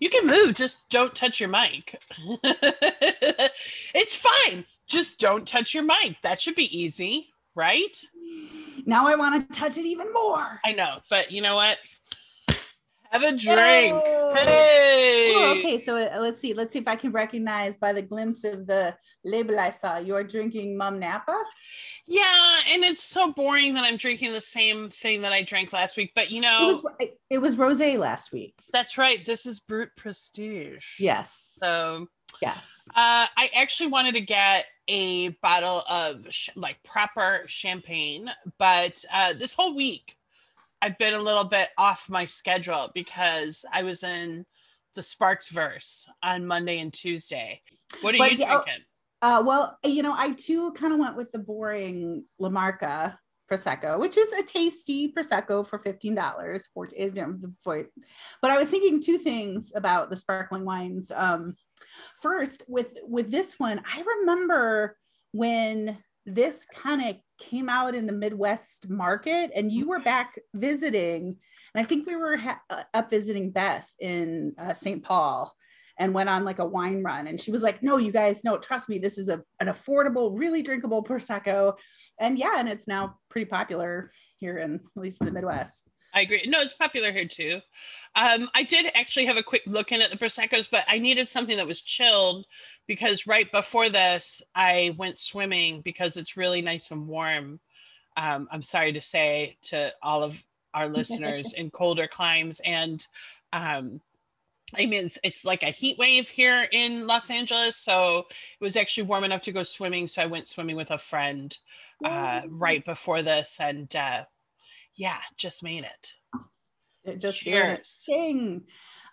You can move, just don't touch your mic. it's fine. Just don't touch your mic. That should be easy, right? Now I want to touch it even more. I know, but you know what? Have a drink. Hey. Okay, so uh, let's see. Let's see if I can recognize by the glimpse of the label I saw. You're drinking Mumm Napa. Yeah, and it's so boring that I'm drinking the same thing that I drank last week. But you It know, was it was rosé last week. that's right. This is Brut Prestige. Yes. So Yes. uh, I actually wanted to get a bottle of sh- like proper champagne, but uh, this whole week I've been a little bit off my schedule because I was in the Sparks verse on Monday and Tuesday. What are But you drinking? Uh, well, you know, I too kind of went with the boring La Marca Prosecco, which is a tasty Prosecco for $15 for but I was thinking two things about the sparkling wines. Um, first, with with this one, I remember when this kind of came out in the Midwest market and you were back visiting, and I think we were ha- uh, up visiting Beth in uh, St. Paul and went on like a wine run. And she was like, no, you guys, no, trust me, this is a, an affordable, really drinkable Prosecco. And yeah, and it's now pretty popular here in at least in the Midwest. I agree. No, it's popular here too. Um, I did actually have a quick look in at the Prosecco's, but I needed something that was chilled because right before this, I went swimming because it's really nice and warm. Um, I'm sorry to say to all of our listeners in colder climes. And um, I mean, it's, it's like a heat wave here in Los Angeles. So it was actually warm enough to go swimming. So I went swimming with a friend uh, right before this. And uh, yeah, just made it. It just. Cheers. Ding.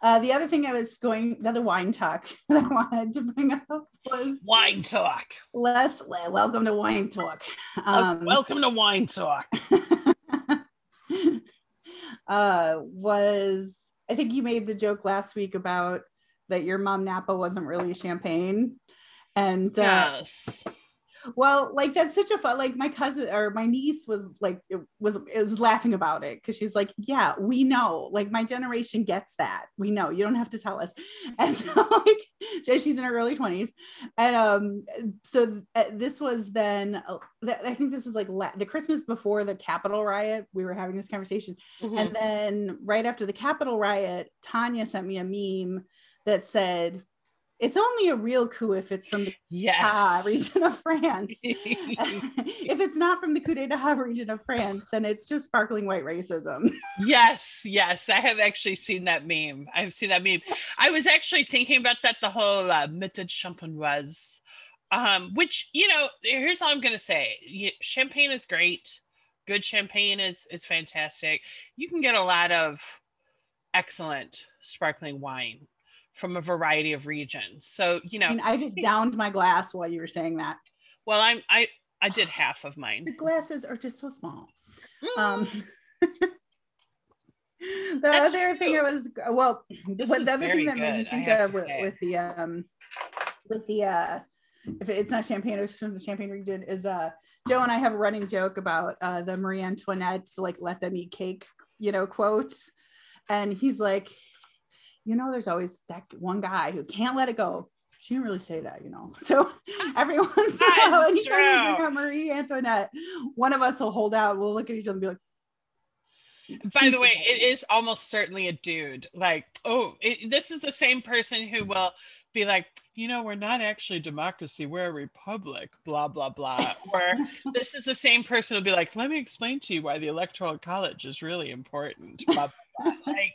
Uh, the other thing I was going, the other wine talk that I wanted to bring up was Wine talk. Les. Welcome to Wine Talk. Um, Welcome to wine talk. uh, was I think you made the joke last week about that your mom Napa wasn't really champagne, and uh, Yes. Well, like that's such a fun. Like my cousin or my niece was like it was it was laughing about it because she's like, yeah, we know. Like my generation gets that. We know. You don't have to tell us. And so like she's in her early twenties, and um, so uh, this was then. Uh, I think this was like la- the Christmas before the Capitol riot. We were having this conversation, Mhm. and then right after the Capitol riot, Tanya sent me a meme that said. It's only a real coup if it's from the yes. Ah, region of France. if it's not from the Coup d'etat region of France, then it's just sparkling white racism. yes, yes. I have actually seen that meme. I've seen that meme. I was actually thinking about that the whole uh, méthode champenoise, um, which you know. Here's all I'm gonna say: champagne is great. Good champagne is is fantastic. You can get a lot of excellent sparkling wine from a variety of regions. So you know, I mean, I just downed my glass while you were saying that. well, I'm I I did half of mine. The glasses are just so small. Mm. Um, the That's other thing. I was well, This what the other thing that made me good, think of with, with the um with the uh if it's not champagne it's from the champagne region is uh Joe and I have a running joke about uh the Marie Antoinette like let them eat cake you know quotes and he's like you know there's always that one guy who can't let it go she didn't really say that you know so every once in a while anytime we bring up Marie Antoinette one of us will hold out we'll look at each other and be like By the way, man." it is almost certainly a dude. Like, oh, it, this is the same person who will be like, you know, we're not actually a democracy, we're a republic, blah, blah, blah. Or this is the same person who'll be like, let me explain to you why the electoral college is really important. Blah, blah, blah. Like,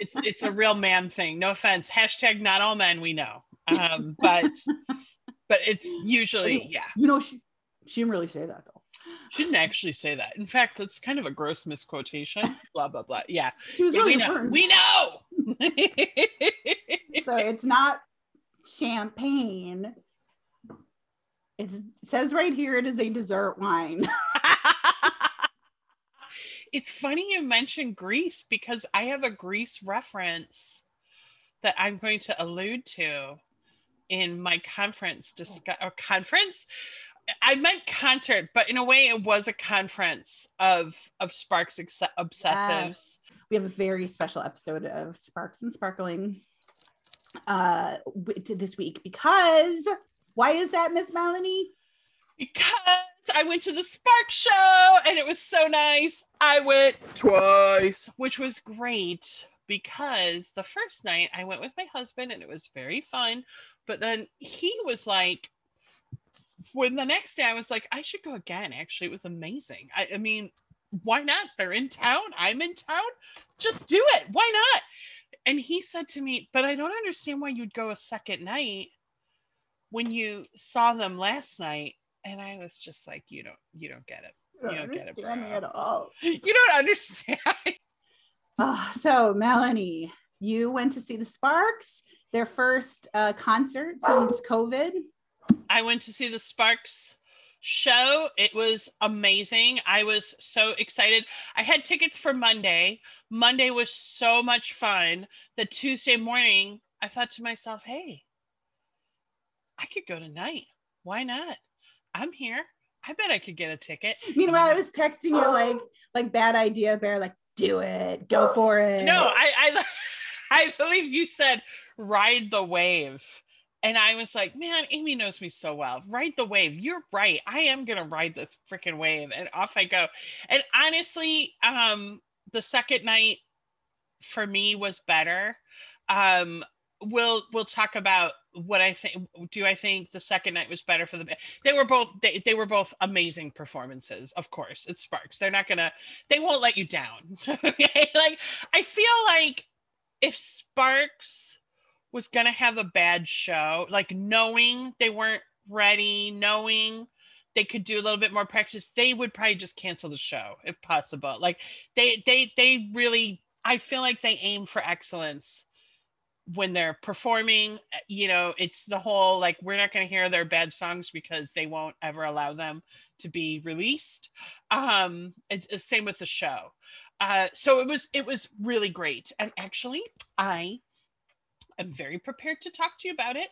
it's, it's a real man thing. No offense. Hashtag not all men we know. Um, but but it's usually, yeah. you know she she didn't really say that though She didn't actually say that. In fact, that's kind of a gross misquotation. Blah blah blah. Yeah, she was Yeah, really we know. We know. so it's not champagne. It's, it says right here it is a dessert wine. it's funny you mentioned Greece because I have a Grease reference that I'm going to allude to in my conference discuss or conference. I meant concert, but in a way, it was a conference of of Sparks obsessives. Yes. We have a very special episode of Sparks and Sparkling uh, this week because why is that, Miss Melanie? Because I went to the Spark Show and it was so nice. I went twice, which was great because the first night I went with my husband and it was very fun. But then he was like, when the next day I was like, I should go again. Actually, it was amazing. I, I mean, why not? They're in town. I'm in town. Just do it. Why not? And he said to me, but I don't understand why you'd go a second night when you saw them last night. And I was just like, you don't, you don't get it. You don't, don't get it bro. at all. You don't understand. oh, so Melanie, you went to see the Sparks, their first uh, concert since COVID. I went to see the Sparks show. It was amazing. I was so excited. I had tickets for Monday. Monday was so much fun The Tuesday morning, I thought to myself, hey, I could go tonight. Why not? I'm here. I bet I could get a ticket. Meanwhile, I was texting you like, like bad idea, Bear, like, do it, go for it. No, I, I, I believe you said ride the wave. And I was like, man, Amy knows me so well. Ride the wave. You're right. I am gonna ride this freaking wave. And off I go. And honestly, um, the second night for me was better. Um, we'll we'll talk about what I think. Do I think the second night was better for the? They were both they, they were both amazing performances. Of course, it's Sparks. They're not gonna. They won't let you down. okay? Like I feel like if Sparks was to have a bad show, like knowing they weren't ready, knowing they could do a little bit more practice, they would probably just cancel the show if possible. Like they they they really I feel like they aim for excellence when they're performing, you know, it's the whole like we're not going to hear their bad songs because they won't ever allow them to be released. Um it's, the same with the show. Uh so it was it was really great. And actually, I I'm very prepared to talk to you about it.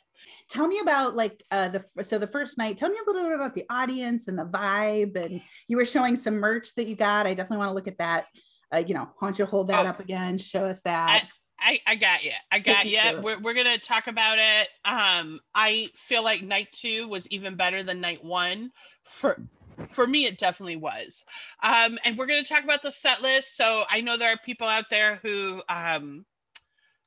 Tell me about like uh, the so the first night. Tell me a little bit about the audience and the vibe. And you were showing some merch that you got. I definitely want to look at that. Uh, you know, why don't you hold that oh, up again? Show us that. I, I, got you. I got you. We're, we're gonna talk about it. Um, I feel like night two was even better than night one for for me it definitely was um and we're going to talk about the set list so i know there are people out there who um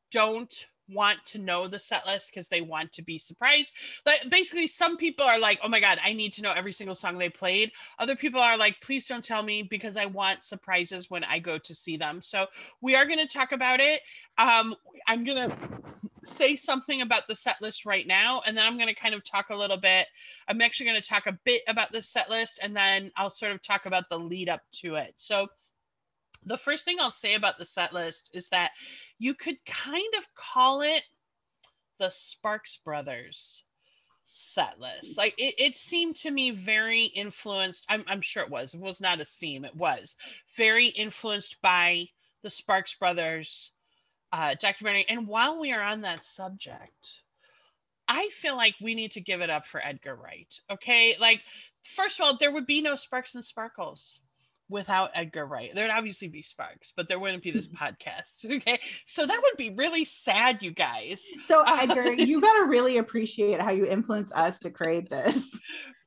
don't want to know the set list because they want to be surprised. Like basically, some people are like, "Oh my god, I need to know every single song they played." Other people are like, "Please don't tell me because I want surprises when I go to see them." So we are going to talk about it. Um, I'm going to say something about the set list right now, and then I'm going to kind of talk a little bit. I'm actually going to talk a bit about the set list, and then I'll sort of talk about the lead up to it. So the first thing I'll say about the set list is that you could kind of call it the Sparks Brothers set list. Like it, it seemed to me very influenced. I'm, I'm sure it was. It was not a seam. It was very influenced by the Sparks Brothers uh, documentary. And while we are on that subject, I feel like we need to give it up for Edgar Wright. Okay. Like, first of all, there would be no Sparks and Sparkles without Edgar Wright. There'd obviously be Sparks, but there wouldn't be this podcast. Okay. So that would be really sad, you guys. So, uh, Edgar, you better really appreciate how you influence us to create this.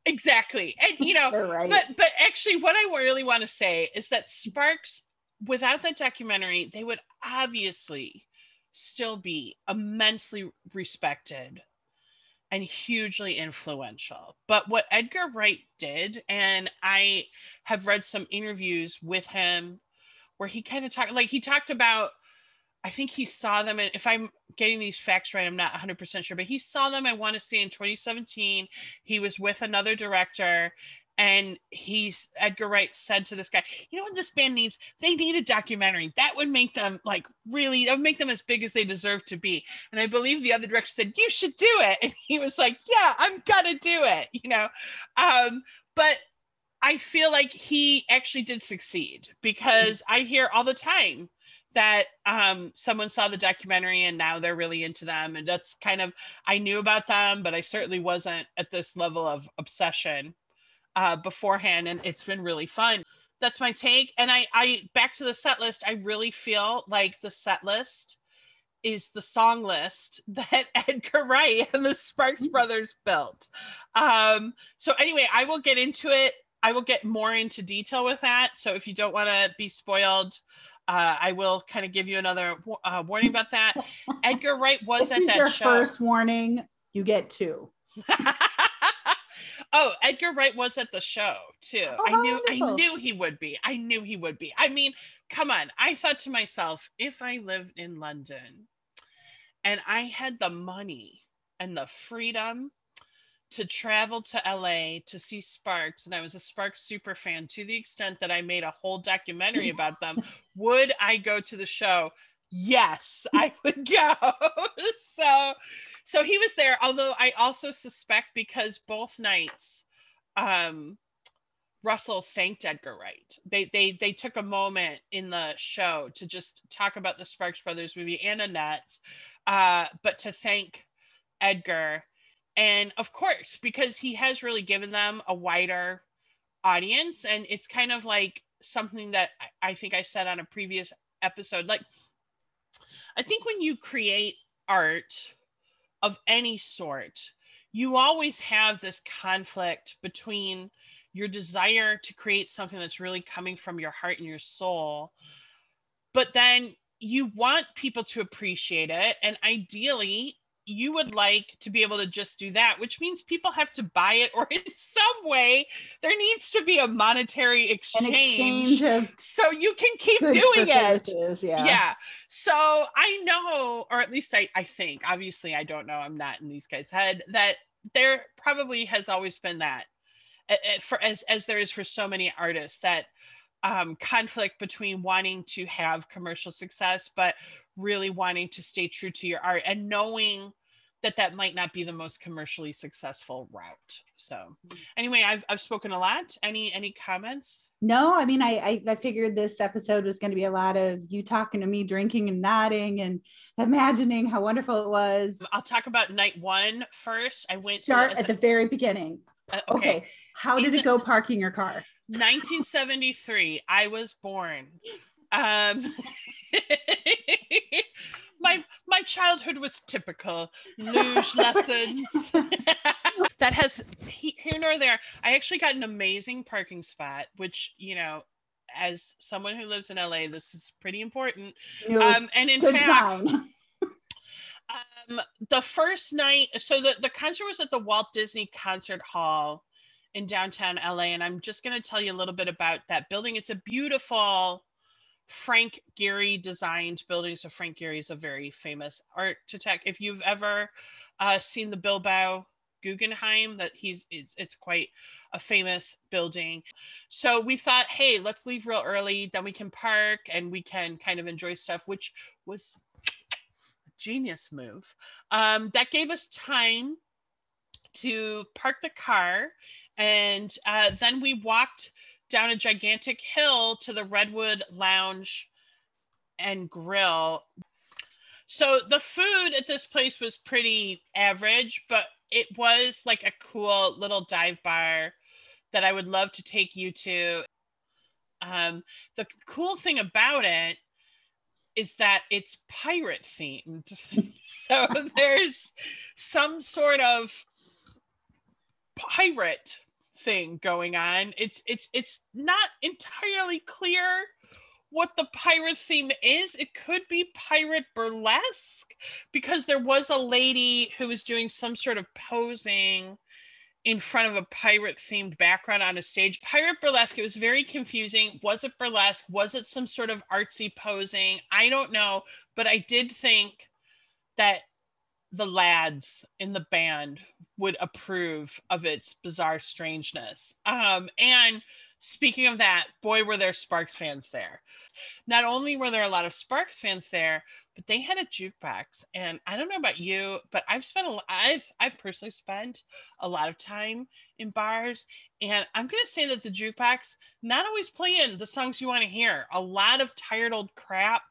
Exactly. And, you know, right. but, but actually, what I really want to say is that Sparks, without that documentary, they would obviously still be immensely respected and hugely influential. But what Edgar Wright did, and I have read some interviews with him where he kind of talked like he talked about I think he saw them and if I'm getting these facts right, I'm not 100% sure, but he saw them I want to say in 2017. He was with another director and he's Edgar Wright said to this guy, you know what this band needs? They need a documentary. That would make them like really, that would make them as big as they deserve to be. And I believe the other director said, You should do it. And he was like, Yeah, I'm gonna do it, you know. Um, but I feel like he actually did succeed because I hear all the time that um, someone saw the documentary and now they're really into them. And that's kind of, I knew about them, but I certainly wasn't at this level of obsession uh, beforehand, and it's been really fun. That's my take. And I, I back to the set list. I really feel like the set list is the song list that Edgar Wright and the Sparks Mm. brothers built. Um, so anyway, I will get into it. I will get more into detail with that. So if you don't want to be spoiled, uh, I will kind of give you another uh, warning about that. Edgar Wright was this at is that your show. first warning. You get two. oh, Edgar Wright was at the show too. Oh, I knew I knew he would be. I knew he would be. I mean, come on. I thought to myself, if I lived in London and I had the money and the freedom to travel to LA to see Sparks, and I was a Sparks super fan to the extent that I made a whole documentary about them, would I go to the show? Yes, I would go. so so he was there, although I also suspect because both nights um Russell thanked Edgar Wright. They they they took a moment in the show to just talk about the Sparks Brothers movie and Annette, uh, but to thank Edgar. And of course, because he has really given them a wider audience, and it's kind of like something that I, I think I said on a previous episode. Like, I think when you create art of any sort, you always have this conflict between your desire to create something that's really coming from your heart and your soul, but then you want people to appreciate it. And ideally, you would like to be able to just do that, which means people have to buy it, or in some way, there needs to be a monetary An exchange, exchange so you can keep doing it yeah. Yeah. So I know, or at least I, I think, obviously I don't know, I'm not in these guys' head, that there probably has always been that for as as there is for so many artists that um, conflict between wanting to have commercial success but really wanting to stay true to your art and knowing that that might not be the most commercially successful route. So anyway, I've I've spoken a lot. Any any comments? No, I mean, I, I I figured this episode was going to be a lot of you talking to me, drinking and nodding, and imagining how wonderful it was. I'll talk about night one first. I went Start to at the very beginning. uh, Okay, how did it go parking your car? 1973 i was born. Um my my childhood was typical luge lessons. That has he, here nor there i actually got an amazing parking spot which you know as someone who lives in la this is pretty important. Um and in fact um the first night so the the concert was at the walt disney concert hall in downtown LA. And I'm just going to tell you a little bit about that building. It's a beautiful Frank Gehry designed building. So Frank Gehry is a very famous architect. If you've ever uh, seen the Bilbao Guggenheim, that he's it's, it's quite a famous building. So we thought, hey, let's leave real early, then we can park and we can kind of enjoy stuff, which was a genius move. Um, that gave us time to park the car and uh, then we walked down a gigantic hill to the Redwood Lounge and Grill. So the food at this place was pretty average, but it was like a cool little dive bar that I would love to take you to. Um, the cool thing about it is that it's pirate themed. so there's some sort of pirate thing going on. It's it's it's not entirely clear what the pirate theme is. It could be pirate burlesque because there was a lady who was doing some sort of posing in front of a pirate themed background on a stage. Pirate burlesque, it was very confusing. Was it burlesque? Was it some sort of artsy posing? I don't know, but I did think that the lads in the band would approve of its bizarre strangeness. Um, and speaking of that, boy, were there Sparks fans there. Not only were there a lot of Sparks fans there, but they had a jukebox. And I don't know about you, but I've spent I've, I've personally spent a lot of time in bars. And I'm going to say that the jukebox not always playing the songs you want to hear. A lot of tired old crap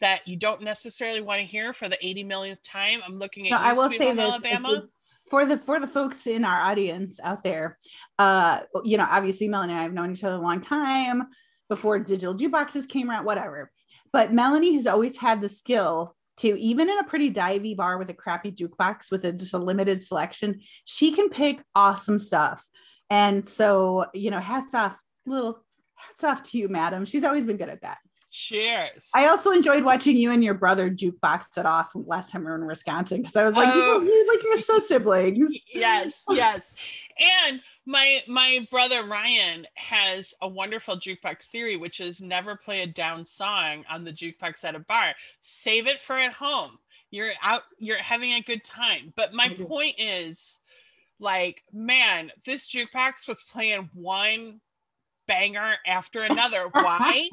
that you don't necessarily want to hear for the 80 millionth time. I'm looking at No, you, I will say this Alabama. for the for the folks in our audience out there. Uh, you know, obviously Melanie and I have known each other a long time before digital jukeboxes came around, whatever. But Melanie has always had the skill to even in a pretty divey bar with a crappy jukebox with a, just a limited selection, she can pick awesome stuff. And so, you know, hats off, little hats off to you, madam. She's always been good at that. Cheers. I also enjoyed watching you and your brother jukebox it off last time we were in Wisconsin because I was like, Oh. you, like you're so siblings. yes, yes. And my my brother Ryan has a wonderful jukebox theory, which is never play a down song on the jukebox at a bar. Save it for at home. You're out, you're having a good time. But my point is, like, man, this jukebox was playing one banger after another. Why?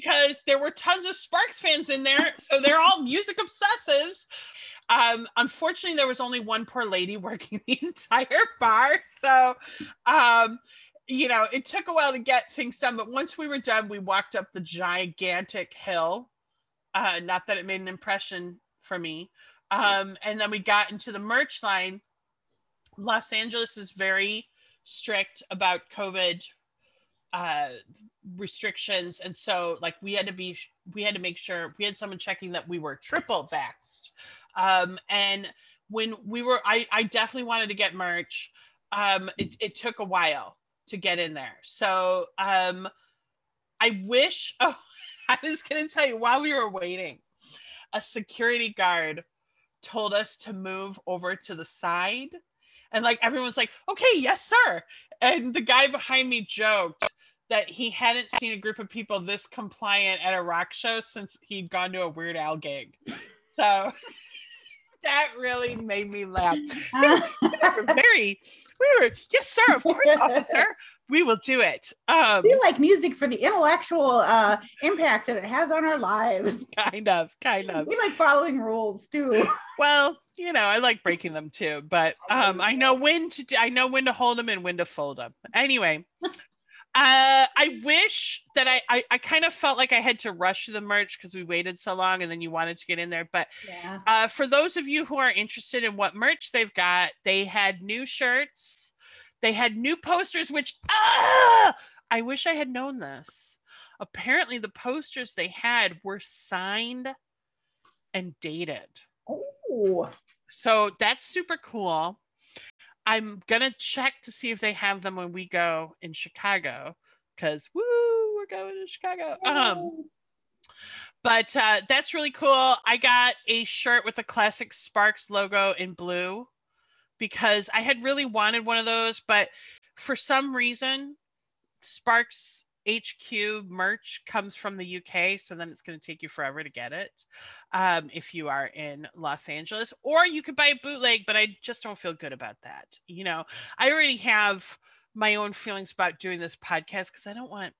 Because there were tons of Sparks fans in there. So they're all music obsessives. Um, unfortunately, there was only one poor lady working the entire bar. So, um, you know, it took a while to get things done. But once we were done, we walked up the gigantic hill. Uh, not that it made an impression for me. Um, and then we got into the merch line. Los Angeles is very strict about COVID uh restrictions. And so like we had to be we had to make sure we had someone checking that we were triple vaxxed. Um and when we were i i definitely wanted to get merch. Um it, it took a while to get in there. So um i wish oh i was gonna tell you while we were waiting a security guard told us to move over to the side. And like everyone's like okay yes sir. And the guy behind me joked that he hadn't seen a group of people this compliant at a rock show since he'd gone to a Weird Al gig. So that really made me laugh. We were very, we were, yes, sir, of course, officer, we will do it. Um, we like music for the intellectual uh, impact that it has on our lives. kind of, kind of. We like following rules too. Well, you know, I like breaking them too, but um, I know when to, I know when to hold them and when to fold them. Anyway, uh, I wish that I, I, I kind of felt like I had to rush the merch because we waited so long and then you wanted to get in there. But Yeah. uh, for those of you who are interested in what merch they've got, they had new shirts, they had new posters, which ah, I wish I had known this. Apparently, the posters they had were signed and dated. Oh, So that's super cool. I'm gonna check to see if they have them when we go in Chicago, because woo, we're going to Chicago. Um, but uh, that's really cool. I got a shirt with the classic Sparks logo in blue because I had really wanted one of those, but for some reason, Sparks HQ merch comes from the UK, so then it's going to take you forever to get it um, if you are in Los Angeles, or you could buy a bootleg, but I just don't feel good about that. You know, I already have my own feelings about doing this podcast because I don't want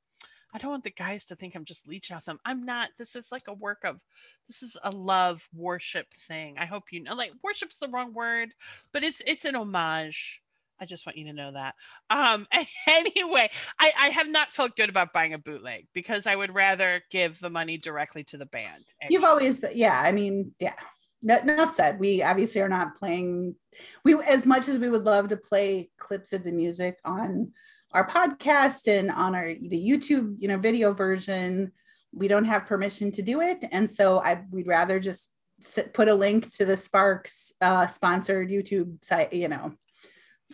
I don't want the guys to think I'm just leeching off them. I'm not. This is like a work of this is a love worship thing. I hope you know like worship's the wrong word, but it's it's an homage. I just want you to know that. Um anyway, I, I have not felt good about buying a bootleg because I would rather give the money directly to the band. you've always been, yeah. I mean, yeah. No, enough said. We obviously are not playing. We as much as we would love to play clips of the music on our podcast and on our the YouTube, you know, video version. We don't have permission to do it, and so I we'd rather just sit, put a link to the Sparks uh, sponsored YouTube site. You know,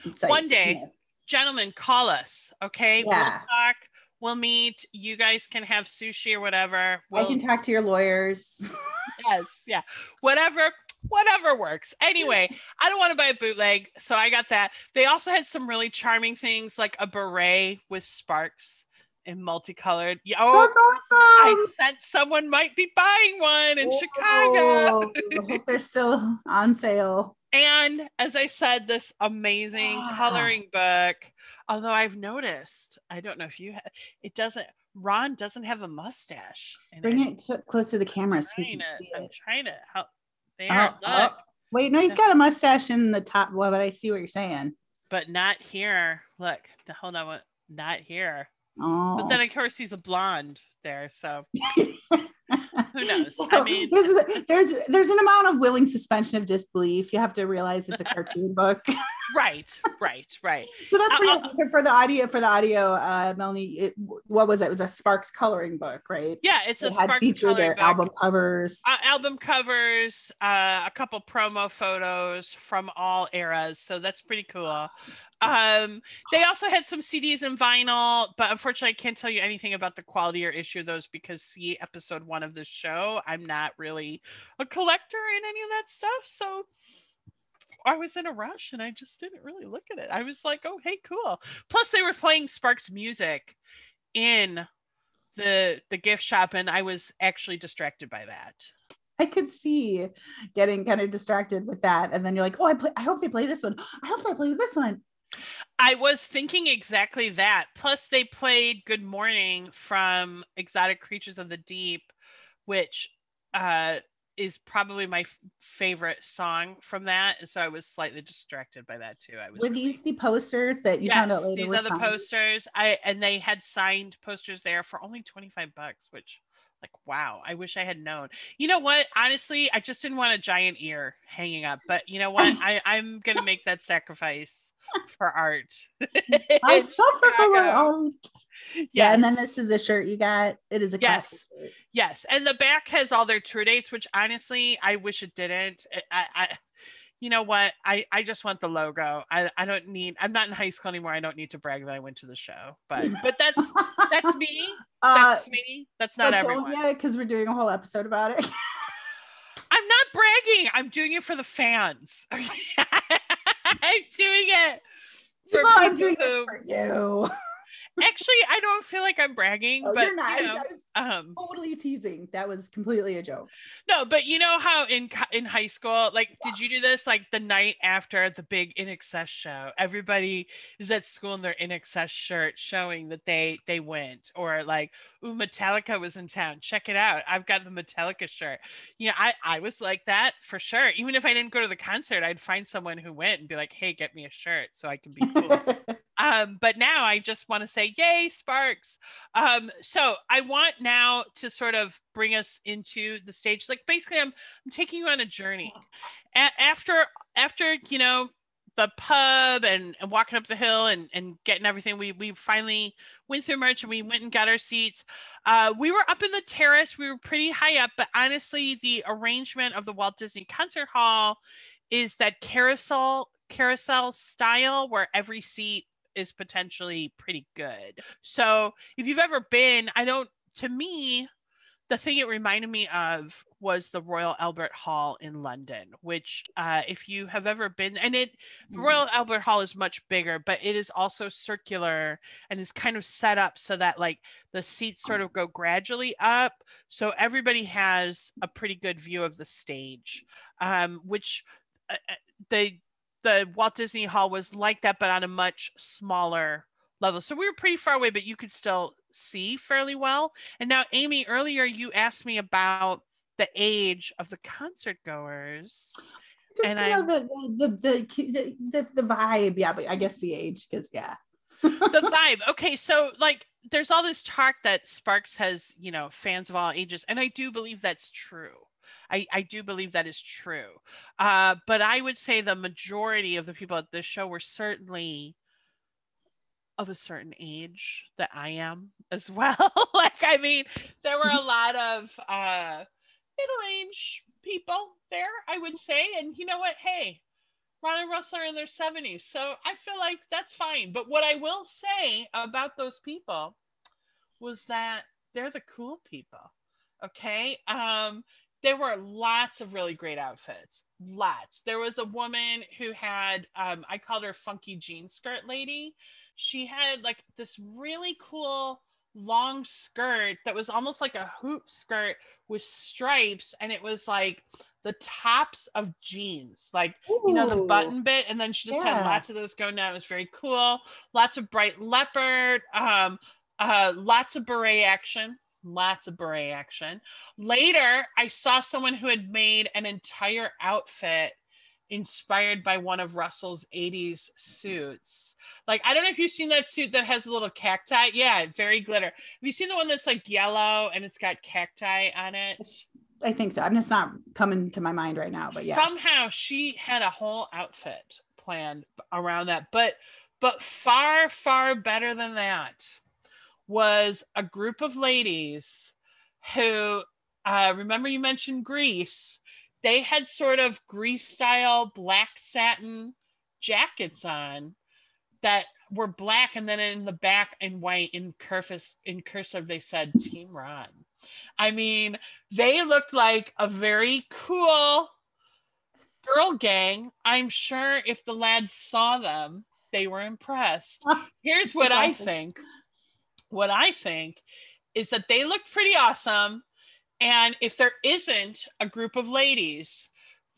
sites, One day. know. gentlemen, call us, okay? We'll talk. We'll meet. You guys can have sushi or whatever. I We'll, can talk to your lawyers. yes, yeah, whatever, whatever works. Anyway, I don't want to buy a bootleg, so I got that. They also had some really charming things, like a beret with sparks and multicolored. Yeah, oh, That's I awesome. sense someone might be buying one in Chicago. Oh, I hope they're still on sale. And as I said, this amazing Ah. coloring book. Although I've noticed, I don't know if you, ha- it doesn't. Ron doesn't have a mustache. in Bring it to, close to the camera so we can to, see I'm it. trying to help. There, Oh, oh. Wait, no, he's got a mustache in the top. Well, but I see what you're saying. but not here. Look, hold on, not here. Oh, But then oh. of course he's a blonde there, so who knows? So, I mean, there's there's there's an amount of willing suspension of disbelief. You have to realize it's a cartoon book. Right, right, right. So that's pretty Uh, awesome. So for the audio, for the audio, uh, Melanie, it, what was it? It was a Sparks coloring book, right? Yeah, it's a It had Sparks featured coloring their book. album covers. uh, album covers, uh, a couple promo photos from all eras. So that's pretty cool. Um, they also had some CDs and vinyl, but unfortunately, I can't tell you anything about the quality or issue of those because see episode one of the show. I'm not really a collector in any of that stuff. So I was in a rush and I just didn't really look at it. I was like, oh, hey, cool. Plus, they were playing Sparks music in the the gift shop and I was actually distracted by that. I could see getting kind of distracted with that, and then you're like, "Oh, I play. I hope they play this one. I hope they play this one." I was thinking exactly that. Plus, they played Good Morning from Exotic Creatures of the Deep, which uh, is probably my f- favorite song from that. And so I was slightly distracted by that too. I was Were really- these the posters that you yes, found out later? these are the signed? posters. I and they had signed posters there for only 25 bucks, which like wow, I wish I had known. You know what? Honestly, I just didn't want a giant ear hanging up, but you know what? I, I'm gonna make that sacrifice for art. I suffer for my art. Yeah, and then this is the shirt you got. It is a Yes. Yes, and the back has all their tour dates, which honestly, I wish it didn't. I, I you know what? I, I just want the logo. I, I don't need. I'm not in high school anymore. I don't need to brag that I went to the show. But but that's that's me. uh, That's me. That's not everyone. don't yet because we're doing a whole episode about it. I'm not bragging. I'm doing it for the fans. I'm doing it for well, I'm doing this for you. Actually, I don't feel like I'm bragging, Oh, but you're not. you I know, was um, totally teasing. That was completely a joke. No, but you know how in in high school, like, did you do this? Like the night after the big INXS show, everybody is at school in their INXS shirt, showing that they they went, or like, ooh, Metallica was in town. Check it out. I've got the Metallica shirt. You know, I I was like that for sure. Even if I didn't go to the concert, I'd find someone who went and be like, hey, get me a shirt so I can be cool. um but now i just want to say yay sparks. Um so i want now to sort of bring us into the stage like basically i'm i'm taking you on a journey. A- after after you know the pub and, and walking up the hill and, and getting everything we we finally went through merch and we went and got our seats. Uh, we were up in the terrace we were pretty high up but honestly the arrangement of the walt disney concert hall is that carousel carousel style where every seat is potentially pretty good. So if you've ever been, I don't, to me, the thing it reminded me of was the Royal Albert Hall in London, which, uh, if you have ever been, and it, the Royal Albert Hall is much bigger, but it is also circular and is kind of set up so that like the seats sort of go gradually up. So everybody has a pretty good view of the stage, um, which uh, uh, the Walt Disney Hall was like that, but on a much smaller level. So we were pretty far away, but you could still see fairly well. And now, Amy, earlier you asked me about the age of the concert goers. Just And you know the the, the the the the vibe. Yeah, but I guess the age because yeah. the vibe. Okay, so like there's all this talk that Sparks has, you know, fans of all ages, and I do believe that's true. I, I do believe that is true. Uh, but I would say the majority of the people at this show were certainly of a certain age that I am as well. like, I mean, there were a lot of uh, middle age people there, I would say. And you know what? Hey, Ron and Russell are in their 70s. So I feel like that's fine. But what I will say about those people was that they're the cool people. Okay. Um, there were lots of really great outfits. Lots. There was a woman who had, um, I called her Funky Jean Skirt Lady. She had like this really cool long skirt that was almost like a hoop skirt with stripes. And it was like the tops of jeans, like you know, the button bit, and then she just had lots of those going down. It was very cool. Lots of bright leopard, um, uh, lots of beret action, lots of beret action. Later, I saw someone who had made an entire outfit inspired by one of Russell's 80s suits. Like, I don't know if you've seen that suit that has a little cacti. Yeah, very glitter. Have you seen the one that's like yellow and it's got cacti on it? I think so. I'm just not coming to my mind right now, but yeah. Somehow she had a whole outfit planned around that. But but far, far better than that was a group of ladies who uh, remember you mentioned Greece. They had sort of Grease style black satin jackets on that were black and then in the back in white in cursive in cursive they said team ron. I mean they looked like a very cool girl gang. I'm sure if the lads saw them they were impressed. Here's what i think what i think is that they look pretty awesome and if there isn't a group of ladies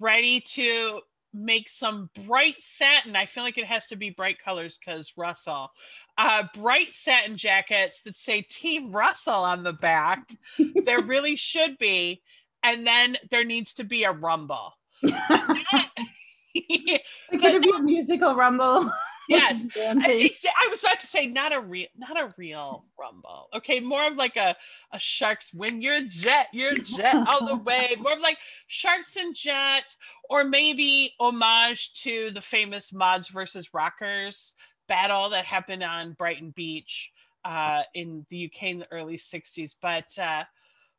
ready to make some bright satin. I feel like it has to be bright colors because Russell. Uh, bright satin jackets that say Team Russell on the back. there really should be. And then there needs to be a rumble. it could be a musical rumble. Yes. I, I, was about to say not a real not a real rumble. Okay more of like a a sharks when you're jet you're jet all the way. More of like sharks and jets, or maybe homage to the famous mods versus rockers battle that happened on brighton beach uh, in the uk in the early 60s but uh,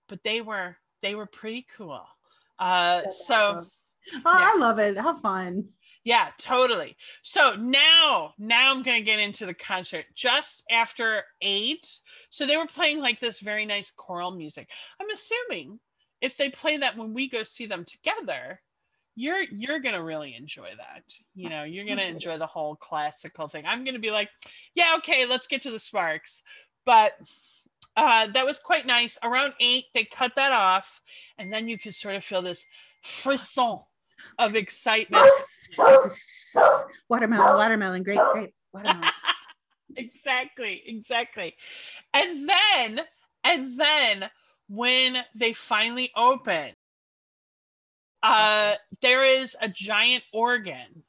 but they were they were pretty cool. Uh, so awesome. oh, yeah. i love it. How fun yeah, totally. So now, now I'm going to get into the concert just after eight. So they were playing like this very nice choral music. I'm assuming if they play that when we go see them together, you're you're gonna really enjoy that. You know, you're gonna enjoy the whole classical thing. I'm gonna be like, yeah, okay, let's get to the Sparks. But uh, that was quite nice. Around eight, they cut that off, and then you could sort of feel this frisson of excitement. watermelon, watermelon, great, great, watermelon. exactly, exactly. And then, and then when they finally open, uh, there is a giant organ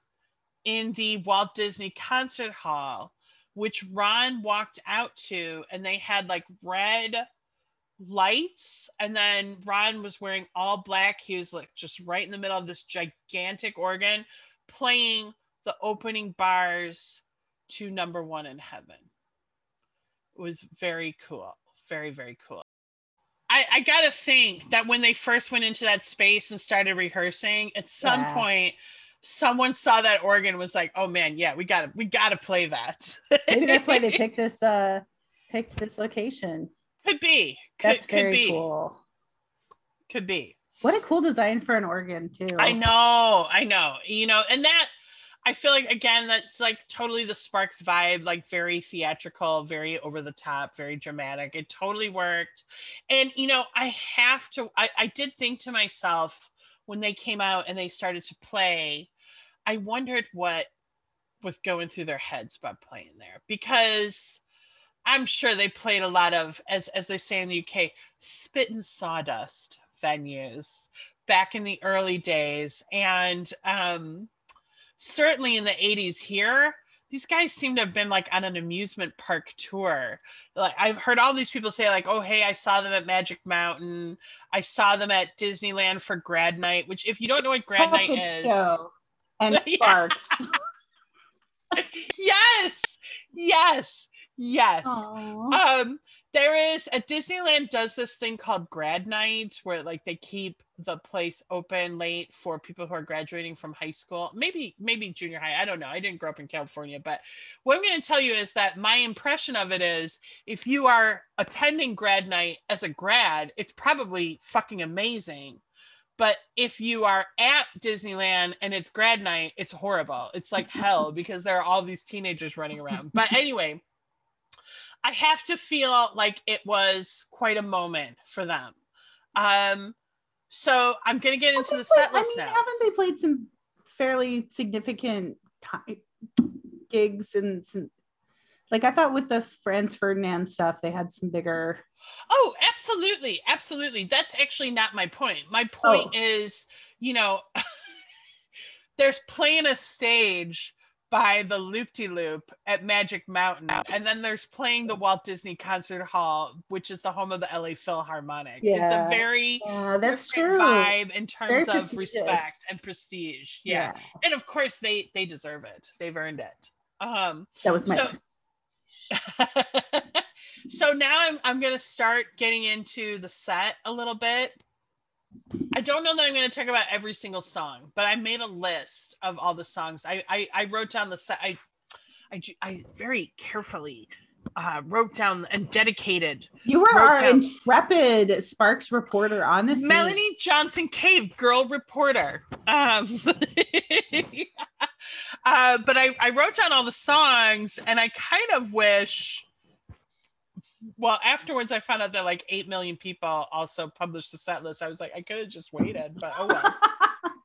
in the Walt Disney Concert Hall, which Ron walked out to, and they had like red lights and then ron was wearing all black. He was like just right in the middle of this gigantic organ playing the opening bars to number one in heaven. It was very cool very very cool. I i gotta think that when they first went into that space and started rehearsing at some yeah. point someone saw that organ was like oh man yeah we gotta we gotta play that. Maybe that's why they picked this uh picked this location. Could be. Could, That's very be. cool. Could be. What a cool design for an organ, too. I know, I know. You know, and that I feel like again that's like totally the Sparks vibe, like very theatrical, very over the top, very dramatic. It totally worked. And you know, I have to I, I did think to myself when they came out and they started to play, I wondered what was going through their heads about playing there because I'm sure they played a lot of, as as they say in the UK, spit and sawdust venues back in the early days, and um, certainly in the 80s here. These guys seem to have been like on an amusement park tour. Like I've heard all these people say, like, "Oh, hey, I saw them at Magic Mountain. I saw them at Disneyland for Grad Night." Which, if you don't know what Grad Puppet Night is, show and Sparks. yes, yes Yes. Aww. Um, there is at Disneyland does this thing called grad night where like they keep the place open late for people who are graduating from high school, maybe maybe junior high. I don't know. I didn't grow up in California, but what I'm going to tell you is that my impression of it is if you are attending grad night as a grad, it's probably fucking amazing. But if you are at Disneyland and it's grad night, it's horrible. It's like hell because there are all these teenagers running around. But anyway, I have to feel like it was quite a moment for them. Um, so I'm going to get into the set list I mean, now. Haven't they played some fairly significant gigs and some, like I thought with the Franz Ferdinand stuff, they had some bigger. Oh, absolutely, absolutely. That's actually not my point. My point oh. is, you know, there's playing a stage by the Loop De Loop at Magic Mountain, and then there's playing the Walt Disney Concert Hall, which is the home of the LA Philharmonic. Yeah. It's a very Yeah, that's true. vibe in terms Very of respect and prestige. Yeah. and of course they they deserve it. They've earned it. Um, that was my. So- so now I'm I'm gonna start getting into the set a little bit. I don't know that I'm gonna talk about every single song, but I made a list of all the songs. I I, I wrote down the. I I I very carefully uh, wrote down and dedicated you were wrote our down- intrepid Sparks reporter on scene. Melanie Johnson Cave, girl reporter. Um, uh, but I, I wrote down all the songs and I kind of wish. Well, afterwards, I found out that like 8 million people also published the set list. I was like, I could have just waited, but oh well.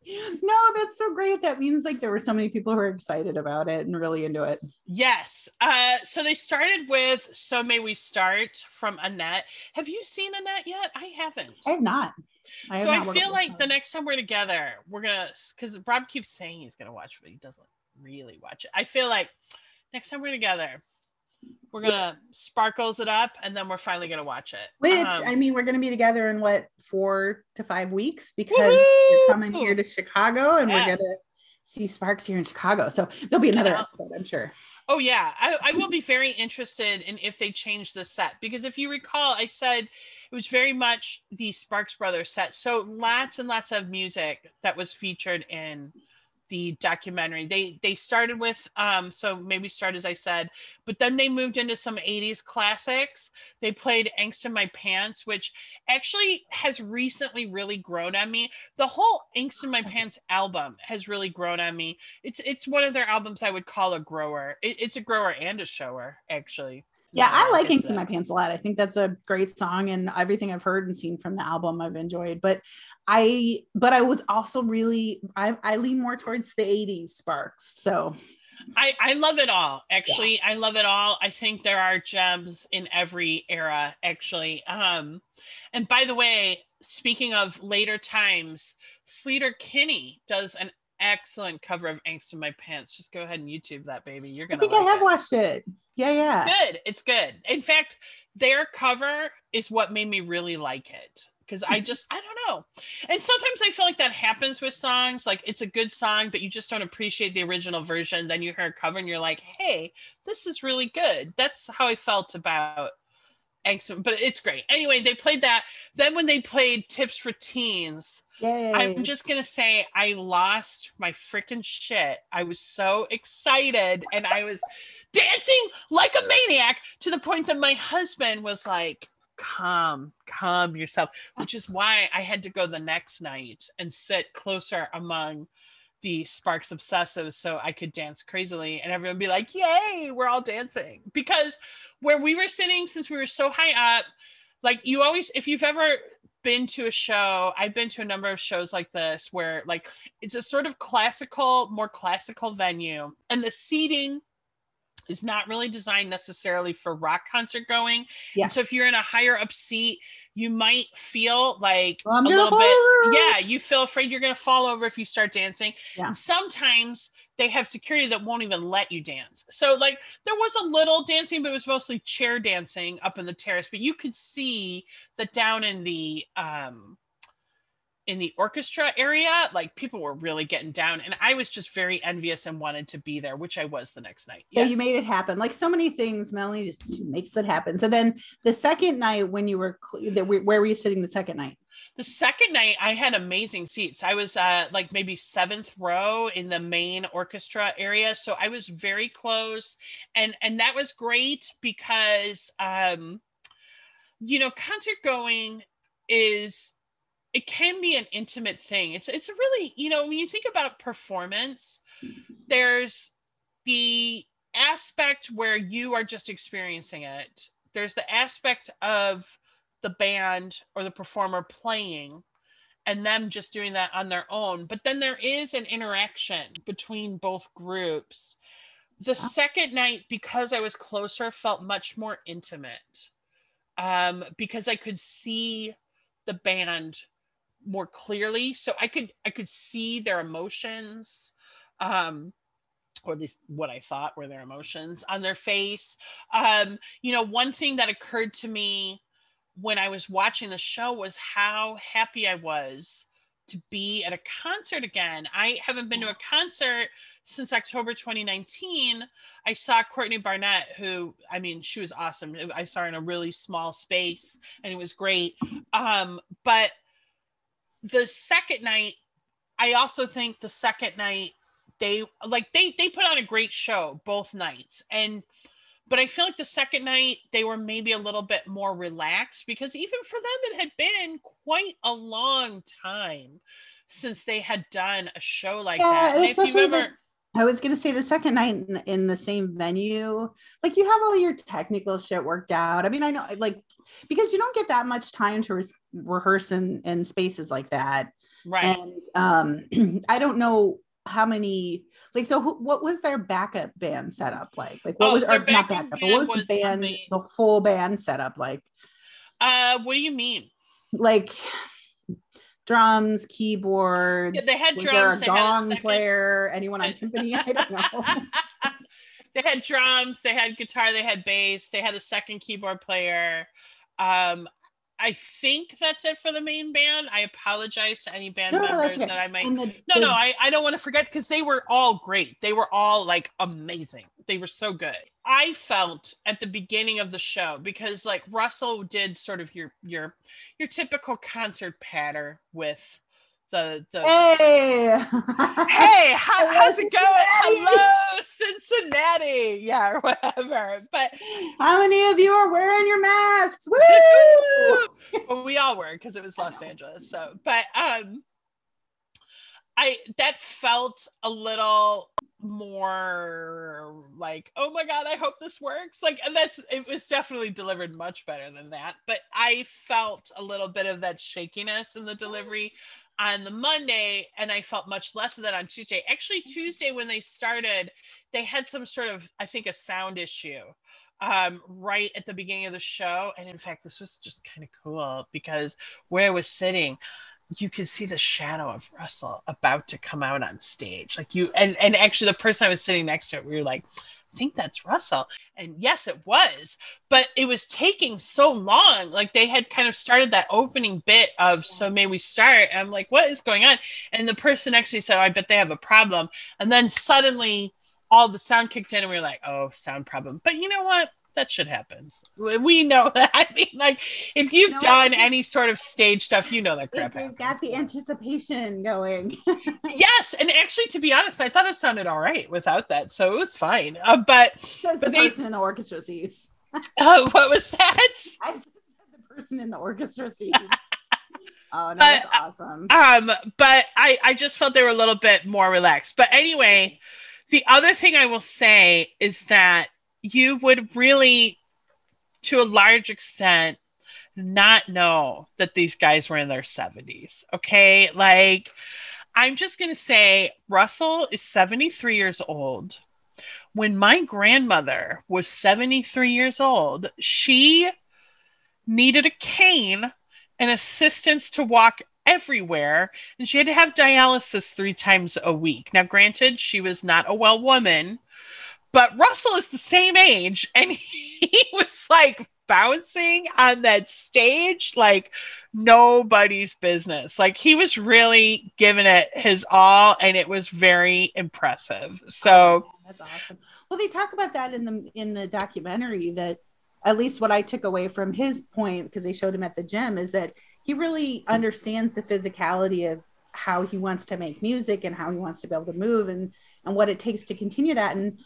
no, that's so great. That means like there were so many people who were excited about it and really into it. yes. Uh, so they started with So May We Start from Annette. Have you seen Annette yet? I haven't. I have not. I have so I not worked feel like the next time we're together, we're gonna because Rob keeps saying he's gonna watch, but he doesn't really watch it. I feel like next time we're together, we're gonna sparkles it up, and then we're finally gonna watch it. Which Um, I mean, we're going to be together in what four to five weeks because you're coming here to Chicago and Yeah. we're going to see Sparks here in Chicago. So there'll be another Yeah. episode, I'm sure. oh yeah, I, I will be very interested in if they change the set because if you recall, I said it was very much the Sparks Brothers set. So lots and lots of music that was featured in the documentary. They they started with um so may we start as I said, but then they moved into some 80s classics. They played Angst in My Pants, which actually has recently really grown on me. The whole Angst in My Pants album has really grown on me. It's it's one of their albums I would call a grower. It- it's a grower and a shower, actually. Yeah, I like Angst in My. Pants a lot. I think that's a great song and everything I've heard and seen from the album I've enjoyed. But I but I was also really I, I lean more towards the 80s Sparks. So I, I love it all. Actually, I love it all. I think there are gems in every era, actually. Um, and by the way, speaking of later times, Sleater Kinney does an excellent cover of Angst in My Pants. Just go ahead and YouTube that, baby. You're gonna. I think like I have it. watched it. Yeah, yeah. Good. It's good. In fact, their cover is what made me really like it. Because I hmm. just, I don't know. And sometimes I feel like that happens with songs. Like it's a good song, but you just don't appreciate the original version. Then you hear a cover and you're like, hey, this is really good. That's how I felt about Angst. But it's great. Anyway, they played that. Then when they played Tips for Teens, Yay. I'm just gonna say I lost my freaking shit. I was so excited and I was dancing like a maniac to the point that my husband was like, calm, calm yourself, which is why I had to go the next night and sit closer among the Sparks Obsessives so I could dance crazily and everyone be like, Yay, we're all dancing. Because where we were sitting, since we were so high up, like you always, if you've ever been to a show, I've been to a number of shows like this where like it's a sort of classical, more classical venue, and the seating is not really designed necessarily for rock concert going. Yeah. And so if you're in a higher up seat, you might feel like I'm a little bit over. yeah, you feel afraid you're going to fall over if you start dancing. Yeah. And sometimes they have security that won't even let you dance. So like there was a little dancing, but it was mostly chair dancing up in the terrace. But you could see that down in the um in the orchestra area, like people were really getting down, and I was just very envious and wanted to be there, which I was the next night. So you made it happen. Like so many things, Melanie just makes it happen. So then the second night when you were where were you sitting the second night? The second night, I had amazing seats. I was uh, like maybe seventh row in the main orchestra area, so I was very close, and and that was great because um, you know, concert going is it can be an intimate thing. It's it's a really you know when you think about performance, there's the aspect where you are just experiencing it. There's the aspect of the band or the performer playing and them just doing that on their own. But then there is an interaction between both groups. The second night, because I was closer, felt much more intimate um, because I could see the band more clearly. So I could I could see their emotions. Um, or at least what I thought were their emotions on their face. Um, you know, one thing that occurred to me when I was watching the show was how happy I was to be at a concert again. I haven't been to a concert since October 2019. I saw Courtney Barnett, who I mean, she was awesome. I saw her in a really small space and it was great. Um, but the second night, I also think the second night they like they they put on a great show both nights and but I feel like the second night they were maybe a little bit more relaxed because even for them it had been quite a long time since they had done a show like yeah, that. And especially remember, I was gonna say the second night in, in, the same venue, like you have all your technical shit worked out. I mean, I know like because you don't get that much time to re- rehearse in, in spaces like that. Right. And um I don't know how many like so who, what was their backup band setup like like what oh, was or not backup but what was, was the band the full band setup like uh what do you mean like drums keyboards yeah, they had was drums there a gong a player anyone on timpani? I don't know. They had drums they had guitar they had bass they had a second keyboard player um I think that's it for the main band. I apologize to any band no, members no, that I might. The, no, no, I, I don't want to forget because they were all great. They were all like amazing. They were so good. I felt at the beginning of the show because like Russell did sort of your your your typical concert patter with the the hey! Hey how, how's it going? Hello cincinnati! Yeah or whatever but how many of you are wearing your masks? Well, we all were because it was los angeles so but um i that felt a little more like oh my god i hope this works. Like and that's it was definitely delivered much better than that but i felt a little bit of that shakiness in the delivery on the Monday, and I felt much less of that on Tuesday. Actually, Tuesday when they started, they had some sort of, I think, a sound issue um, right at the beginning of the show. And in fact, this was just kind of cool because where I was sitting, you could see the shadow of Russell about to come out on stage. Like you, and and actually, the person I was sitting next to, it, we were like, think that's Russell. And yes, it was, but it was taking so long. Like they had kind of started that opening bit of, so may we start? And I'm like, what is going on? And the person next to me said, oh, I bet they have a problem. And then suddenly all the sound kicked in and we were like, oh, sound problem. But you know what? That shit happens. We know that. I mean, like if you've done any sort of stage stuff, you know that crap happens. Got the anticipation going. yes, and actually, to be honest, I thought it sounded all right without that, so it was fine. Uh, but but the they, person in the orchestra seats. Oh, uh, what was that? I said the person in the orchestra seats. Oh no, but, that's awesome. Um, but I I just felt they were a little bit more relaxed. But anyway, the other thing I will say is that you would really, to a large extent, not know that these guys were in their 70s. Okay. Like, I'm just going to say Russell is 73 years old. When my grandmother was 73 years old, she needed a cane and assistance to walk everywhere and she had to have dialysis three times a week. Now, granted, she was not a well woman, but Russell is the same age and he was like bouncing on that stage like nobody's business. Like he was really giving it his all and it was very impressive. So that's awesome. Well, they talk about that in the in the documentary that at least what I took away from his point because they showed him at the gym is that he really understands the physicality of how he wants to make music and how he wants to be able to move and and what it takes to continue that and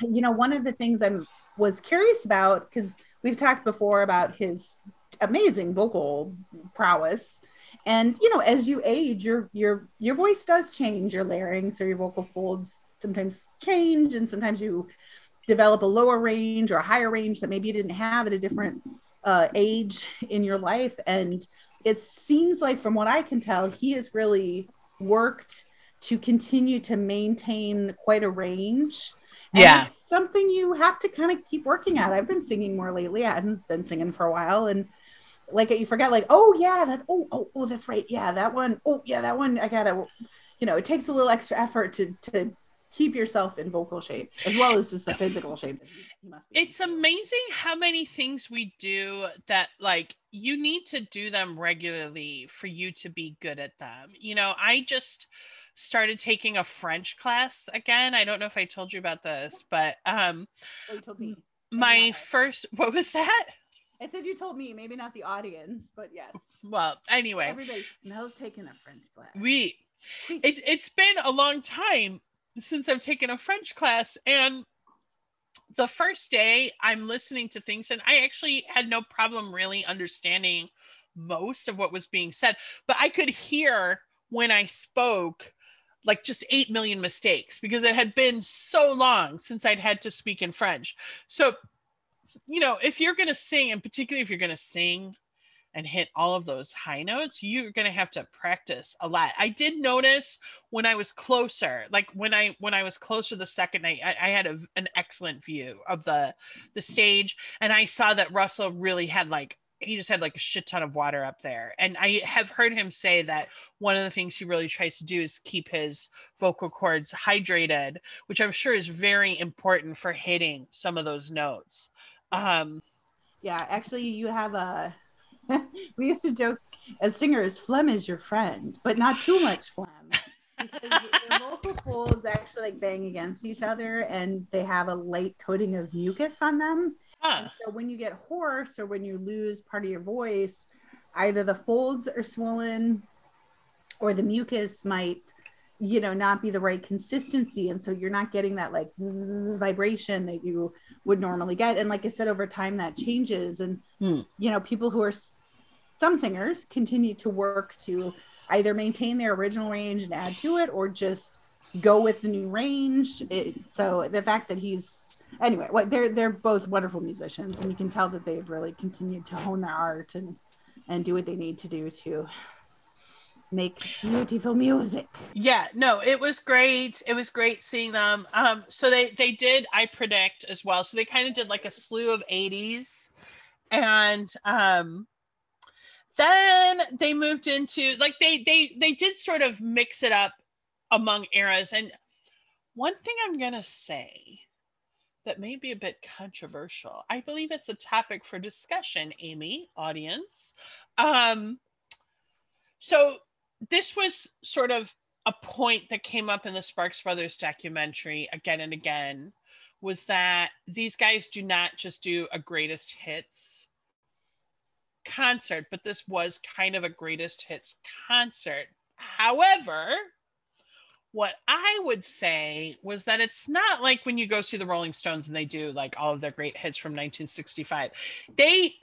you know, one of the things I was curious about because we've talked before about his amazing vocal prowess. And you know as you age your your your voice does change your larynx or your vocal folds sometimes change and sometimes you develop a lower range or a higher range that maybe you didn't have at a different uh, age in your life. And it seems like from what i can tell he has really worked to continue to maintain quite a range and yeah. something you have to kind of keep working at. I've been singing more lately. I hadn't been singing for a while. And like you forget, like, oh yeah, that oh oh oh that's right. Yeah, that one. Oh yeah, that one I gotta you know, it takes a little extra effort to to keep yourself in vocal shape as well as just the physical shape that you must be it's amazing how many things we do that like you need to do them regularly for you to be good at them you know i just started taking a french class again i don't know if i told you about this but um oh, you told me my first what was that I said you told me, maybe not the audience, but yes. Well, anyway, everybody Mel's taking a French class. We, it's it's been a long time since I've taken a French class. And the first day I'm listening to things, and I actually had no problem really understanding most of what was being said, but I could hear when I spoke like just 8 million mistakes because it had been so long since I'd had to speak in French. So, you know, if you're going to sing, and particularly if you're going to sing and hit all of those high notes, you're going to have to practice a lot. I did notice when I was closer, like when I when I was closer the second night, I, I had a, an excellent view of the the stage, and I saw that Russell really had like he just had like a shit ton of water up there. And I have heard him say that one of the things he really tries to do is keep his vocal cords hydrated, which I'm sure is very important for hitting some of those notes. Um, yeah, actually, you have a we used to joke as singers, phlegm is your friend, but not too much phlegm. because the vocal folds actually like bang against each other and they have a light coating of mucus on them. Huh. So when you get hoarse or when you lose part of your voice, either the folds are swollen or the mucus might you know not be the right consistency and so you're not getting that like vibration that you would normally get and like i said over time that changes and hmm. you know people who are some singers continue to work to either maintain their original range and add to it or just go with the new range. It, so the fact that he's anyway, what they're they're both wonderful musicians, and you can tell that they've really continued to hone their art and and do what they need to do to make beautiful music. Yeah, no, it was great. It was great seeing them. Um, so they they did I predict as well. So they kind of did like a slew of 80s and um then they moved into like they they they did sort of mix it up among eras and one thing i'm going to say that may be a bit controversial i believe it's a topic for discussion amy audience um so this was sort of a point that came up in the sparks brothers documentary again and again was that these guys do not just do a greatest hits concert, but this was kind of a greatest hits concert. However, what I would say was that it's not like when you go see the Rolling Stones and they do like all of their great hits from 1965. They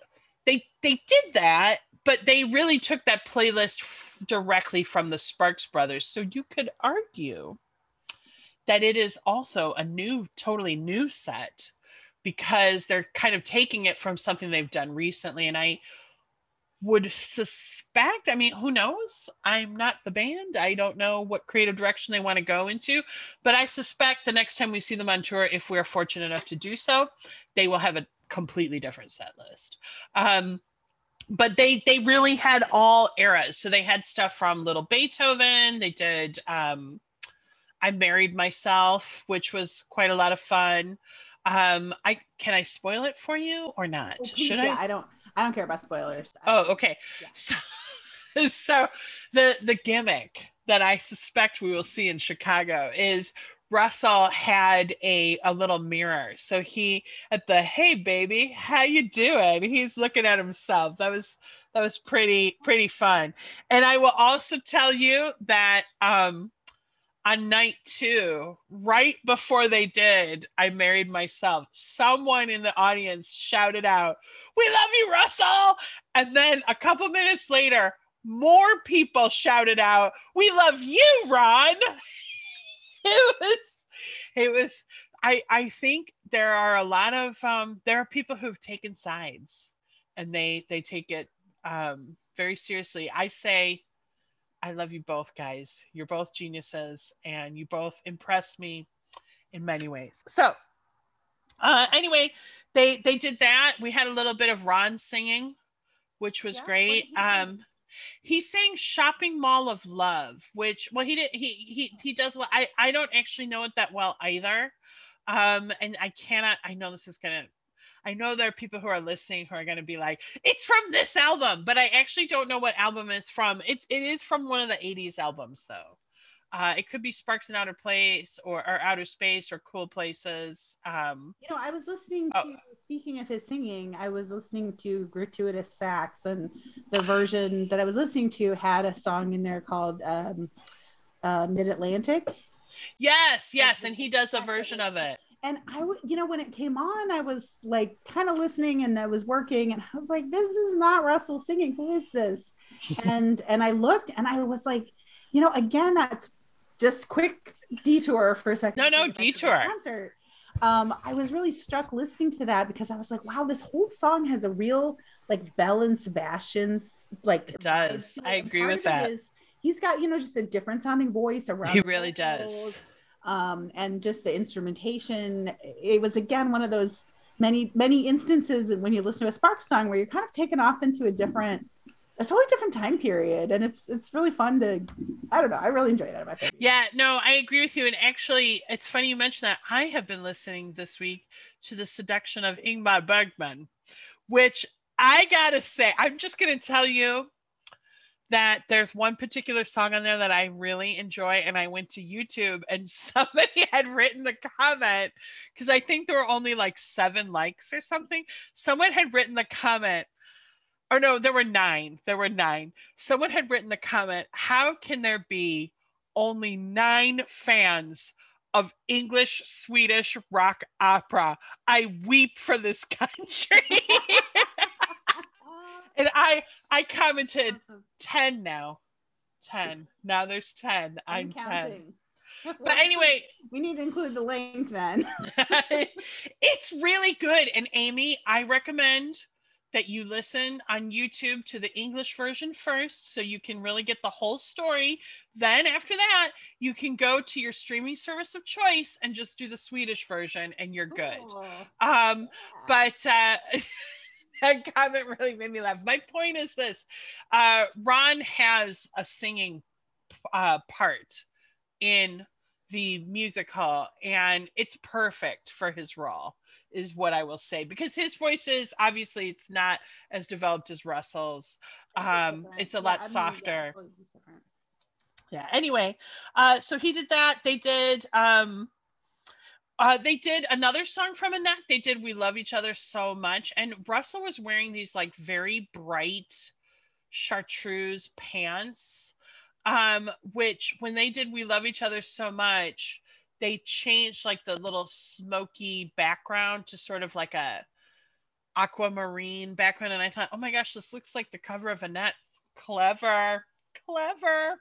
they they did that, but they really took that playlist f- directly from the Sparks Brothers. So you could argue that it is also a new totally new set because they're kind of taking it from something they've done recently and I would suspect i mean who knows? I'm not the band. I don't know what creative direction they want to go into but i suspect the next time we see them on tour if we're fortunate enough to do so they will have a completely different set list. Um, but they they really had all eras. So they had stuff from little beethoven they did um, i married myself which was quite a lot of fun. Um i can i spoil it for you or not? Oh, should yeah, i i don't I don't care about spoilers. Oh, okay. Yeah. So, so the the gimmick that I suspect we will see in Chicago is Russell had a a little mirror. So he at the hey baby, how you doing? He's looking at himself. That was that was pretty pretty fun. And I will also tell you that um on night two, right before they did, I married myself. Someone in the audience shouted out, We love you, Russell. And then a couple minutes later, more people shouted out, We love you, Ron. it was, it was, I, I think there are a lot of, um, there are people who've taken sides and they, they take it um, very seriously. I say, I love you both, guys. You're both geniuses and you both impress me in many ways. So, uh, anyway, they they did that. We had a little bit of Ron singing, which was yeah, great. Um, He sang "Shopping Mall of Love," which well, he did he he he does. I I don't actually know it that well either, um, and I cannot. I know this is gonna. I know there are people who are listening who are going to be like, "It's from this album," but I actually don't know what album it's from. It's it is from one of the '80s albums, though. Uh, it could be Sparks in Outer Place or, or Outer Space or Cool Places. Um, you know, I was listening oh. to, oh. speaking of his singing, I was listening to Gratuitous Sax, and the version that I was listening to had a song in there called um, uh, Mid Atlantic. Yes, yes. And he does a version of it. And I you know, when it came on, I was like kind of listening and I was working and I was like, this is not Russell singing. Who is this? and and I looked and I was like, you know, again, that's just quick detour for a second. No, no, detour. Concert. Um, I was really struck listening to that because I was like, wow, this whole song has a real like Belle and Sebastian's like it does. I agree with that. Is, he's got, you know, just a different sounding voice around. He really does. Um, and just the instrumentation. It was again one of those many, many instances when you listen to a Spark song where you're kind of taken off into a different a totally different time period. And it's it's really fun to i don't know i really enjoy that about that yeah no i agree with you. And actually it's funny you mentioned that. I have been listening this week to the seduction of ingmar bergman which i gotta say i'm just gonna tell you that there's one particular song on there that I really enjoy, and I went to YouTube and somebody had written the comment because I think there were only like seven likes or something. Someone had written the comment or no, there were nine. There were nine. Someone had written the comment, how can there be only nine fans of English Swedish rock opera? I weep for this country. And I I commented 10 now. 10. Now there's 10. I'm, I'm 10. But anyway, we need to include the link then. it's really good. And Amy, I recommend that you listen on YouTube to the English version first so you can really get the whole story. Then, after that, you can go to your streaming service of choice and just do the Swedish version and you're good. Oh, um, yeah. But uh, that comment really made me laugh. My point is this uh, Ron has a singing uh, part in the musical, and it's perfect for his role is what I will say because his voice is obviously it's not as developed as Russell's. Um, it's a lot yeah, softer. I mean, yeah, yeah. Anyway, uh, so he did that. They did. Um, uh, they did another song from Annette. They did "We Love Each Other So Much," and Russell was wearing these like very bright chartreuse pants, um, which when they did "We Love Each Other So Much," they changed like the little smoky background to sort of like a aquamarine background and i thought oh my gosh this looks like the cover of annette clever clever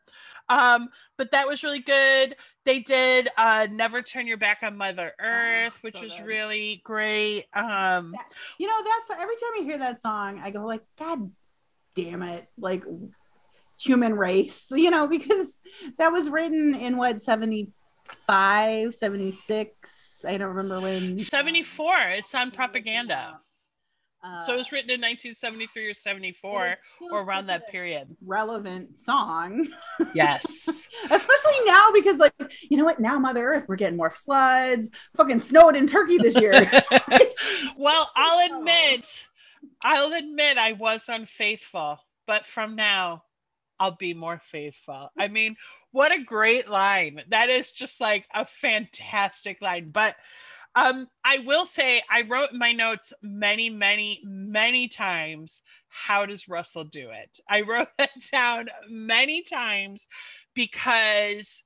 um but that was really good they did uh never turn your back on mother oh, earth oh, which so was good. really great um you know that's every time i hear that song i go like god damn it like human race you know because that was written in what 70 75, 76. I don't remember when. 74. It's on propaganda. Uh, so it was written in 1973 or 74 or around that period. Relevant song. Yes. Especially now because, like, you know what? Now, Mother Earth, we're getting more floods. Fucking snowed in Turkey this year. well, I'll admit, I'll admit I was unfaithful, but from now, I'll be more faithful. I mean, what a great line. That is just like a fantastic line. But um, I will say, I wrote in my notes many, many, many times. How does Russell do it? I wrote that down many times because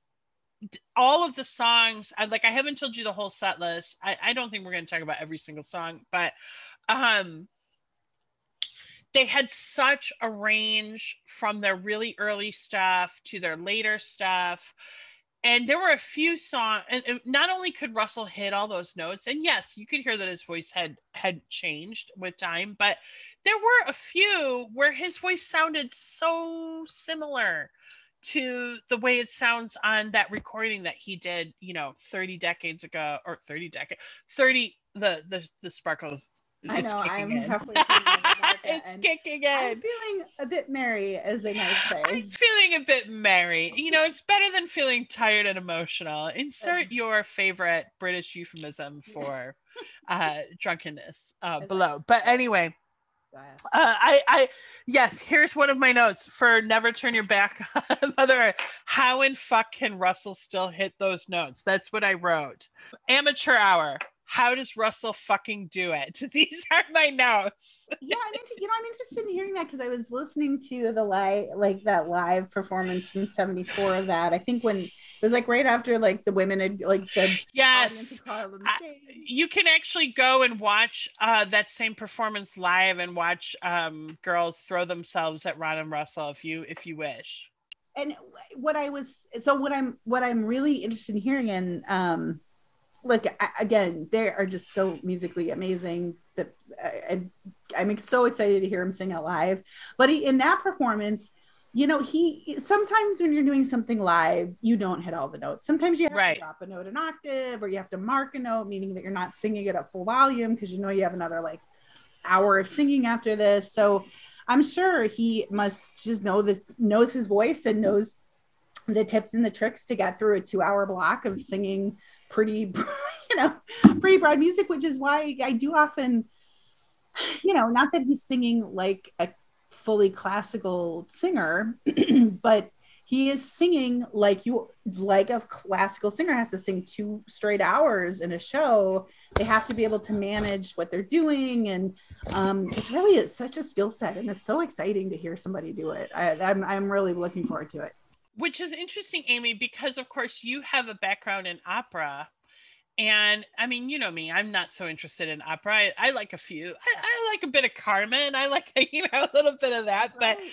all of the songs, I, like I haven't told you the whole set list. I, I don't think we're going to talk about every single song, but um, they had such a range from their really early stuff to their later stuff and there were a few songs and not only could russell hit all those notes and yes you could hear that his voice had had changed with time but there were a few where his voice sounded so similar to the way it sounds on that recording that he did you know 30 decades ago or 30 decades 30 the the the sparkles I know I'm in. halfway it's kicking in. I'm feeling a bit merry, as they might say. I'm feeling a bit merry. You know, it's better than feeling tired and emotional. Insert your favorite British euphemism for uh, drunkenness uh, below. But anyway. Uh, I, I, yes. Here's one of my notes for "Never Turn Your Back on Mother." How in fuck can Russell still hit those notes? That's what I wrote. Amateur hour how does Russell fucking do it? These are my notes. yeah, I'm into, you know, I'm interested in hearing that because I was listening to the live, like that live performance from '74 of that. I think when it was like right after like the women had like the yes, I, you can actually go and watch uh, that same performance live and watch um, girls throw themselves at Ron and Russell if you if you wish. And what I was so what I'm what I'm really interested in hearing and um look again they are just so musically amazing that I, i'm so excited to hear him sing it live. But he, in that performance you know he sometimes when you're doing something live you don't hit all the notes. Sometimes you have right. to drop a note an octave or you have to mark a note meaning that you're not singing it at full volume because you know you have another like hour of singing after this. So i'm sure he must just know the knows his voice and knows the tips and the tricks to get through a two hour block of singing pretty, you know, pretty broad music, which is why I do often, you know, not that he's singing like a fully classical singer, but he is singing like you like a classical singer has to sing two straight hours in a show. They have to be able to manage what they're doing. And um, it's really it's such a skill set and it's so exciting to hear somebody do it. I, I'm, I'm really looking forward to it which is interesting, Amy, because of course you have a background in opera. And I mean, you know me, I'm not so interested in opera. I, I like a few. I, I, like a bit of Carmen. I like, you know, a little bit of that, right. but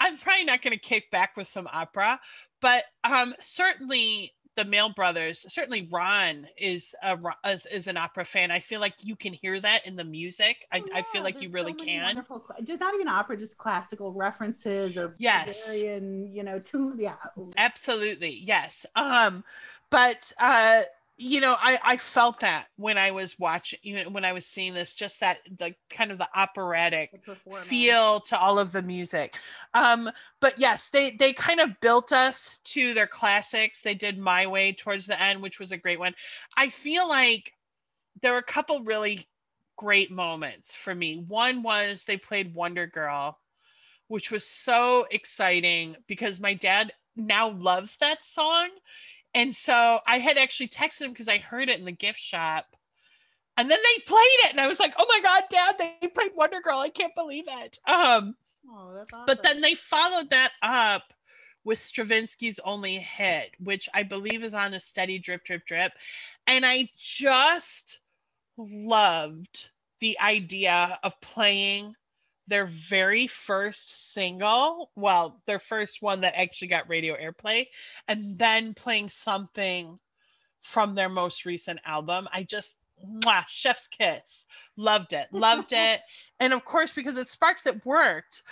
I'm probably not going to kick back with some opera. But um, certainly the Mael brothers, certainly Ron is a is, is, an opera fan. I feel like you can hear that in the music. I, oh, yeah, I feel like you really so can. Wonderful, just not even opera, just classical references or yes, Bulgarian, you know, too. Yeah, absolutely, yes. Um, but uh, you know i i felt that when i was watching you know when i was seeing this just that the kind of the operatic the feel to all of the music. Um but yes they they kind of built us to their classics. They did my way towards the end which was a great one. I feel like there were a couple really great moments for me. One was they played wonder girl which was so exciting because my dad now loves that song and so I had actually texted him because I heard it in the gift shop. And then they played it, and I was like, "Oh my god, Dad! They played Wonder Girl! I can't believe it!" Um, oh, that's awesome. But then they followed that up with Stravinsky's only hit, which I believe is on a steady drip, drip, drip, and I just loved the idea of playing their very first single, well, their first one that actually got radio airplay, and then playing something from their most recent album. I just mwah, chef's kiss. Loved it. Loved it. And of course, because it Sparks, it worked.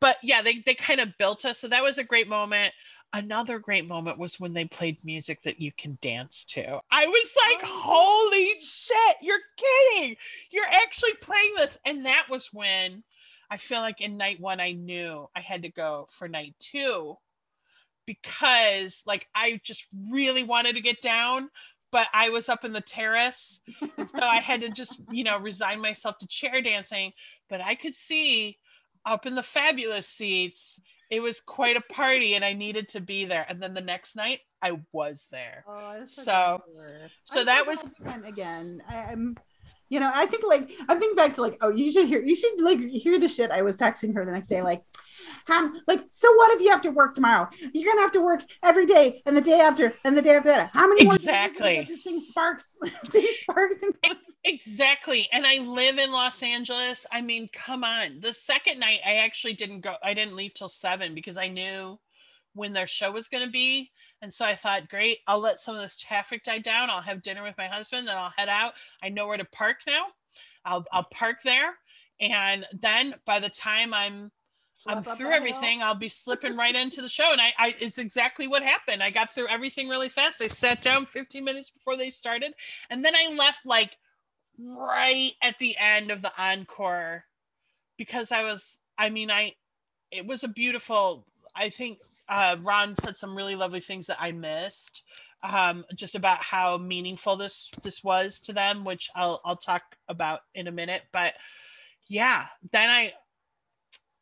But yeah, they, they kind of built us. So that was a great moment another great moment was when they played music that you can dance to. I was like, oh. holy shit, you're kidding. You're actually playing this. And that was when I feel like in night one, I knew I had to go for night two because like I just really wanted to get down. But I was up in the terrace. so I had to just, you know, resign myself to chair dancing. But I could see up in the fabulous seats it was quite a party and I needed to be there. And then the next night I was there. Oh, so so, so that was again. I, am you know, I think like I think back to like, oh, you should hear you should like hear the shit I was texting her the next day, like, um, like, so what if you have to work tomorrow? You're gonna have to work every day and the day after and the day after that. How many exactly more to sing Sparks? sing Sparks and exactly. And I live in Los Angeles. I mean, come on. The second night I actually didn't go, I didn't leave till seven because I knew when their show was gonna be. And so I thought, great, I'll let some of this traffic die down. I'll have dinner with my husband, then I'll head out. I know where to park now. I'll I'll park there. And then by the time I'm I'm through everything. I'll be slipping right into the show. And I, I, it's exactly what happened. I got through everything really fast. I sat down 15 minutes before they started. And then I left like right at the end of the encore because I was, I mean, I, it was a beautiful, I think uh, Ron said some really lovely things that I missed, um, just about how meaningful this this was to them, which I'll I'll talk about in a minute. But yeah, then I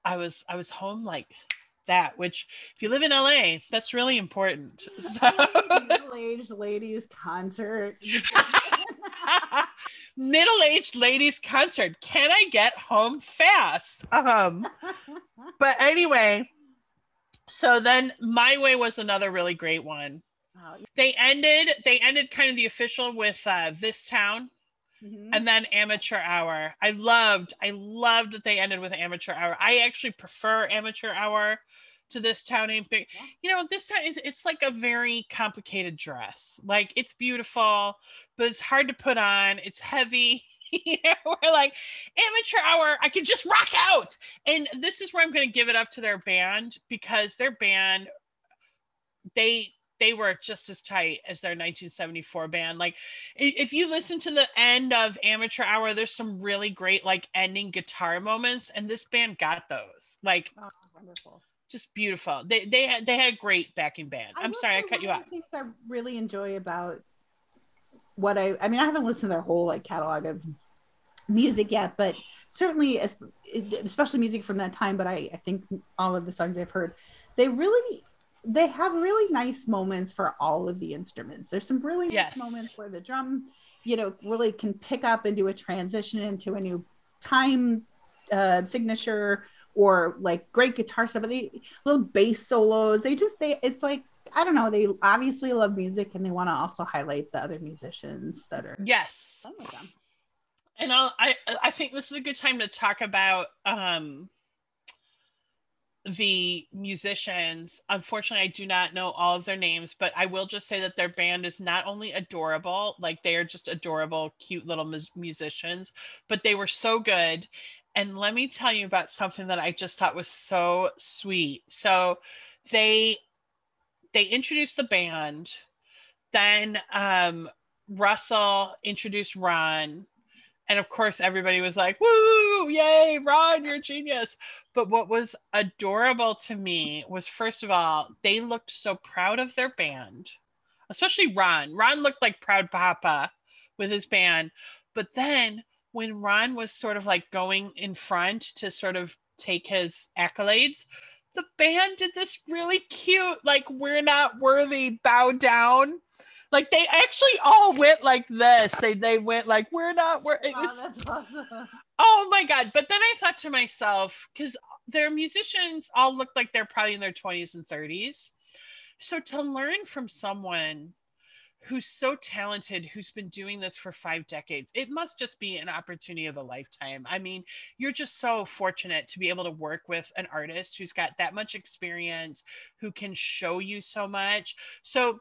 I was I was home like that, which if you live in LA, that's really important. So. Middle-aged ladies concert. Middle-aged ladies concert. Can I get home fast? Um, but anyway, so then my way was another really great one. They ended. They ended kind of the official with uh, this town Mm-hmm. And then amateur hour. I loved, I loved that they ended with amateur hour. I actually prefer amateur hour to this town ain't big. Yeah. You know, this time it's, it's like a very complicated dress. Like it's beautiful, but it's hard to put on. It's heavy. you know, we're like amateur hour. I can just rock out. And this is where I'm going to give it up to their band because their band, they they were just as tight as their 1974 band. Like, if you listen to the end of Amateur Hour, there's some really great like ending guitar moments, and this band got those. Like, oh, wonderful, just beautiful. They they had they had a great backing band. I'm sorry I cut you off. Things I really enjoy about what I I mean I haven't listened to their whole like catalog of music yet, but certainly as especially music from that time. But I I think all of the songs I've heard, they really they have really nice moments for all of the instruments. There's some really yes. nice moments where the drum, you know, really can pick up and do a transition into a new time uh, signature or like great guitar stuff. They little bass solos. They just they it's like I don't know. They obviously love music and they want to also highlight the other musicians that are yes. And I'll, I I think this is a good time to talk about um the musicians. Unfortunately, I do not know all of their names, but I will just say that their band is not only adorable, like they are just adorable, cute little mu- musicians, but they were so good. And let me tell you about something that I just thought was so sweet. So they they introduced the band, then um Russell introduced Ron and of course, everybody was like, woo, yay, Ron, you're a genius. But what was adorable to me was, first of all, they looked so proud of their band, especially Ron. Ron looked like proud papa with his band. But then when Ron was sort of like going in front to sort of take his accolades, the band did this really cute, like, we're not worthy, bow down like they actually all went like this. They they went like we're not we're it was, oh, that's awesome. Oh my god. But then I thought to myself, because their musicians all look like they're probably in their 20s and 30s. So to learn from someone who's so talented, who's been doing this for five decades, it must just be an opportunity of a lifetime. I mean, you're just so fortunate to be able to work with an artist who's got that much experience, who can show you so much. So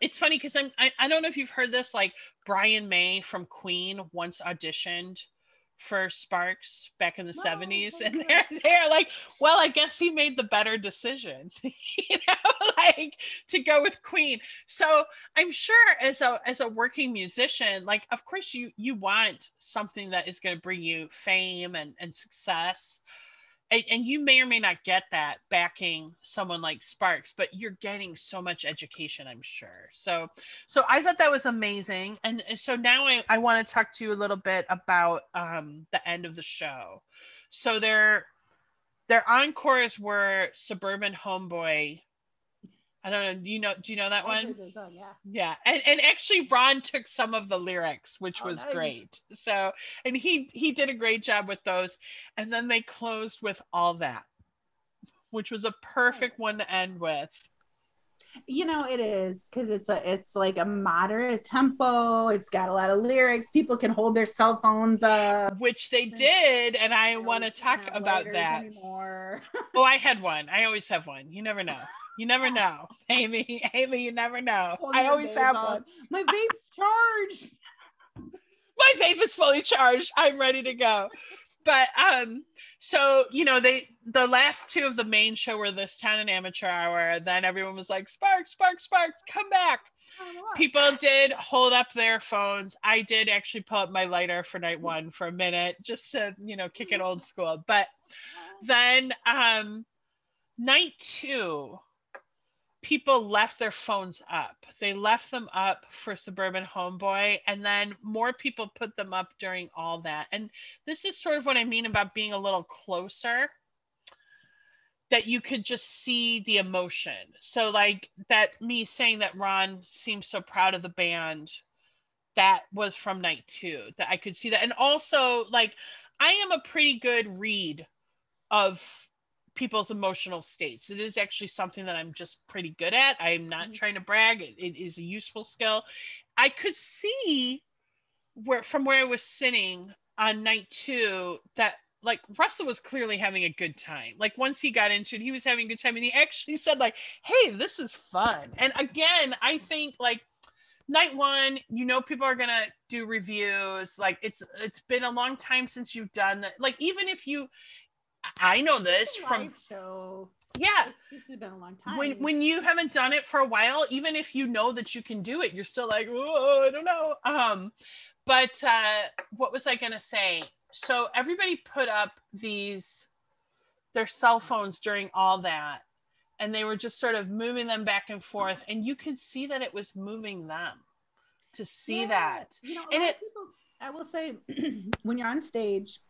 it's funny because I'm I, I don't know if you've heard this like Brian May from Queen once auditioned for Sparks back in the no, 70s and they're they're like well I guess he made the better decision you know like to go with Queen. So I'm sure as a as a working musician like of course you you want something that is going to bring you fame and and success and, and you may or may not get that backing someone like Sparks, but you're getting so much education, I'm sure. So, so I thought that was amazing. And so now I, I want to talk to you a little bit about um, the end of the show. So their their encores were Suburban Homeboy I don't know. Do you know? Do you know that one? Song, yeah. Yeah, and and actually, Ron took some of the lyrics, which oh, was nice. great. So, and he he did a great job with those. And then they closed with all that, which was a perfect oh. one to end with. You know, it is because it's a it's like a moderate tempo. It's got a lot of lyrics. People can hold their cell phones up, which they did, and I want to talk about that. Anymore. oh, I had one. I always have one. You never know. You never know, Amy. Amy, you never know. Hold I always have on. one. My vape's charged. My vape is fully charged. I'm ready to go. But um, so you know they the last two of the main show were this town and amateur hour then everyone was like sparks sparks sparks come back people did hold up their phones i did actually pull up my lighter for night one for a minute just to you know kick it old school but then um night two people left their phones up. They left them up for Suburban Homeboy, and then more people put them up during all that. And this is sort of what I mean about being a little closer that you could just see the emotion. So, like that, me saying that Ron seems so proud of the band, that was from night two, that I could see that. And also, like, I am a pretty good read of people's emotional states. It is actually something that I'm just pretty good at. I'm not mm-hmm. trying to brag. It, it is a useful skill. I could see where from where I was sitting on night two that like Russell was clearly having a good time. Like once he got into it, he was having a good time, and he actually said like, "Hey, this is fun." And again, I think like night one you know people are gonna do reviews like it's it's been a long time since you've done that like even if you I know this from so yeah. This has been a long time. When when you haven't done it for a while, even if you know that you can do it, you're still like, oh, I don't know. Um, but uh, what was I gonna say? So everybody put up these their cell phones during all that, and they were just sort of moving them back and forth, and you could see that it was moving them to see yeah. that. You know, and it, people, I will say, when you're on stage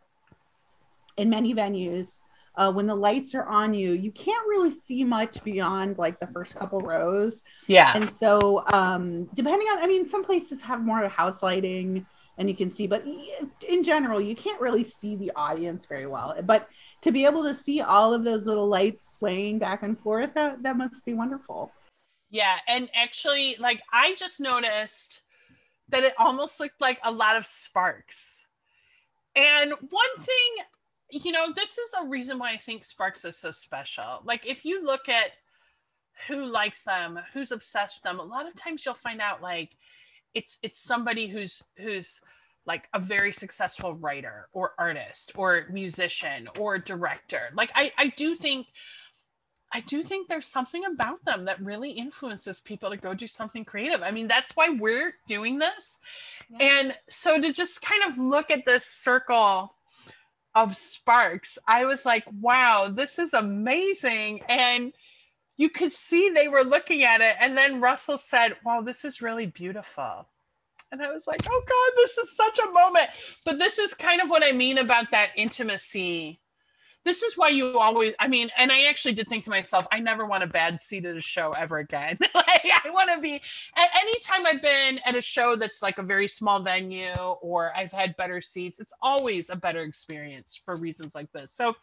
in many venues uh, when the lights are on you, you can't really see much beyond like the first couple rows. Yeah. And so, um, depending on, I mean, some places have more house lighting and you can see, but in general, you can't really see the audience very well. But to be able to see all of those little lights swaying back and forth, that, that must be wonderful. Yeah. And actually, like, I just noticed that it almost looked like a lot of sparks. And one thing you know, this is a reason why I think Sparks is so special. Like, if you look at who likes them, who's obsessed with them, a lot of times you'll find out like it's it's somebody who's who's like a very successful writer or artist or musician or director. Like, I I do think. I do think there's something about them that really influences people to go do something creative. I mean, that's why we're doing this. Yeah. And so to just kind of look at this circle of sparks. I was like, wow, this is amazing. And you could see they were looking at it. And then Russell said, wow, this is really beautiful. And I was like, oh God, this is such a moment. But this is kind of what I mean about that intimacy this is why you always i mean and i actually did think to myself i never want a bad seat at a show ever again. Like i want to be at any time i've been at a show that's like a very small venue or i've had better seats it's always a better experience for reasons like this. So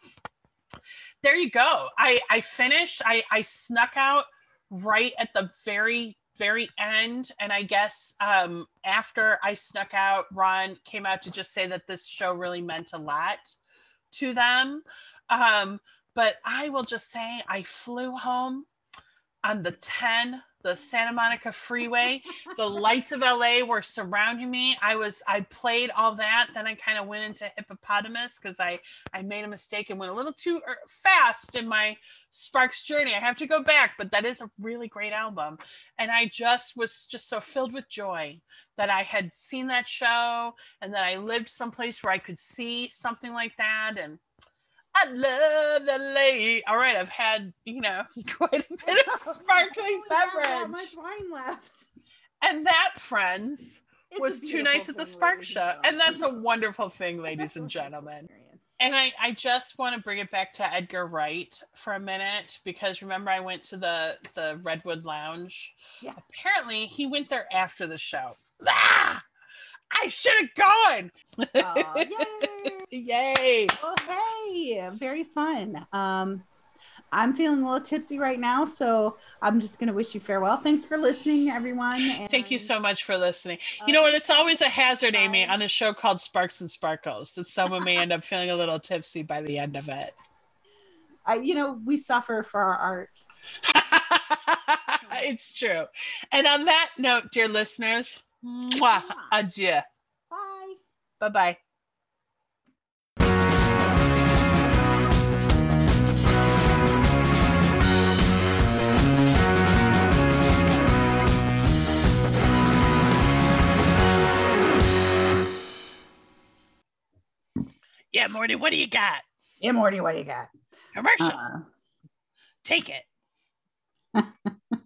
there you go. I i finished i i snuck out right at the very very end. And i guess um after i snuck out ron came out to just say that this show really meant a lot to them. Um, but I will just say I flew home on the 10 the Santa Monica freeway. the lights of LA were surrounding me. I was I played all that. Then I kind of went into hippopotamus because I I made a mistake and went a little too er, fast in my Sparks journey. I have to go back, but that is a really great album. And I just was just so filled with joy that I had seen that show and that I lived someplace where I could see something like that and I love the lake. All right, I've had, you know, quite a bit of sparkling beverage. Much wine left. And that, friends, it's was two nights at the Spark Show. And that's a wonderful thing, ladies and gentlemen. And I, I just want to bring it back to Edgar Wright for a minute because remember I went to the the Redwood Lounge. Yeah. Apparently he went there after the show. Ah! I should have gone. Uh, yay! yay! Oh, hey, very fun. Um, I'm feeling a little tipsy right now, so I'm just going to wish you farewell. Thanks for listening, everyone. And, Thank you so much for listening. Uh, you know what? It's always a hazard, Amy, on a show called Sparks and Sparkles that someone may end up feeling a little tipsy by the end of it. I, you know, we suffer for our art. it's true. And on that note, dear listeners, Mwah. Adieu. Bye. Bye bye. Yeah, Morty, what do you got? Yeah, Morty, what do you got? Commercial. Uh, Take it.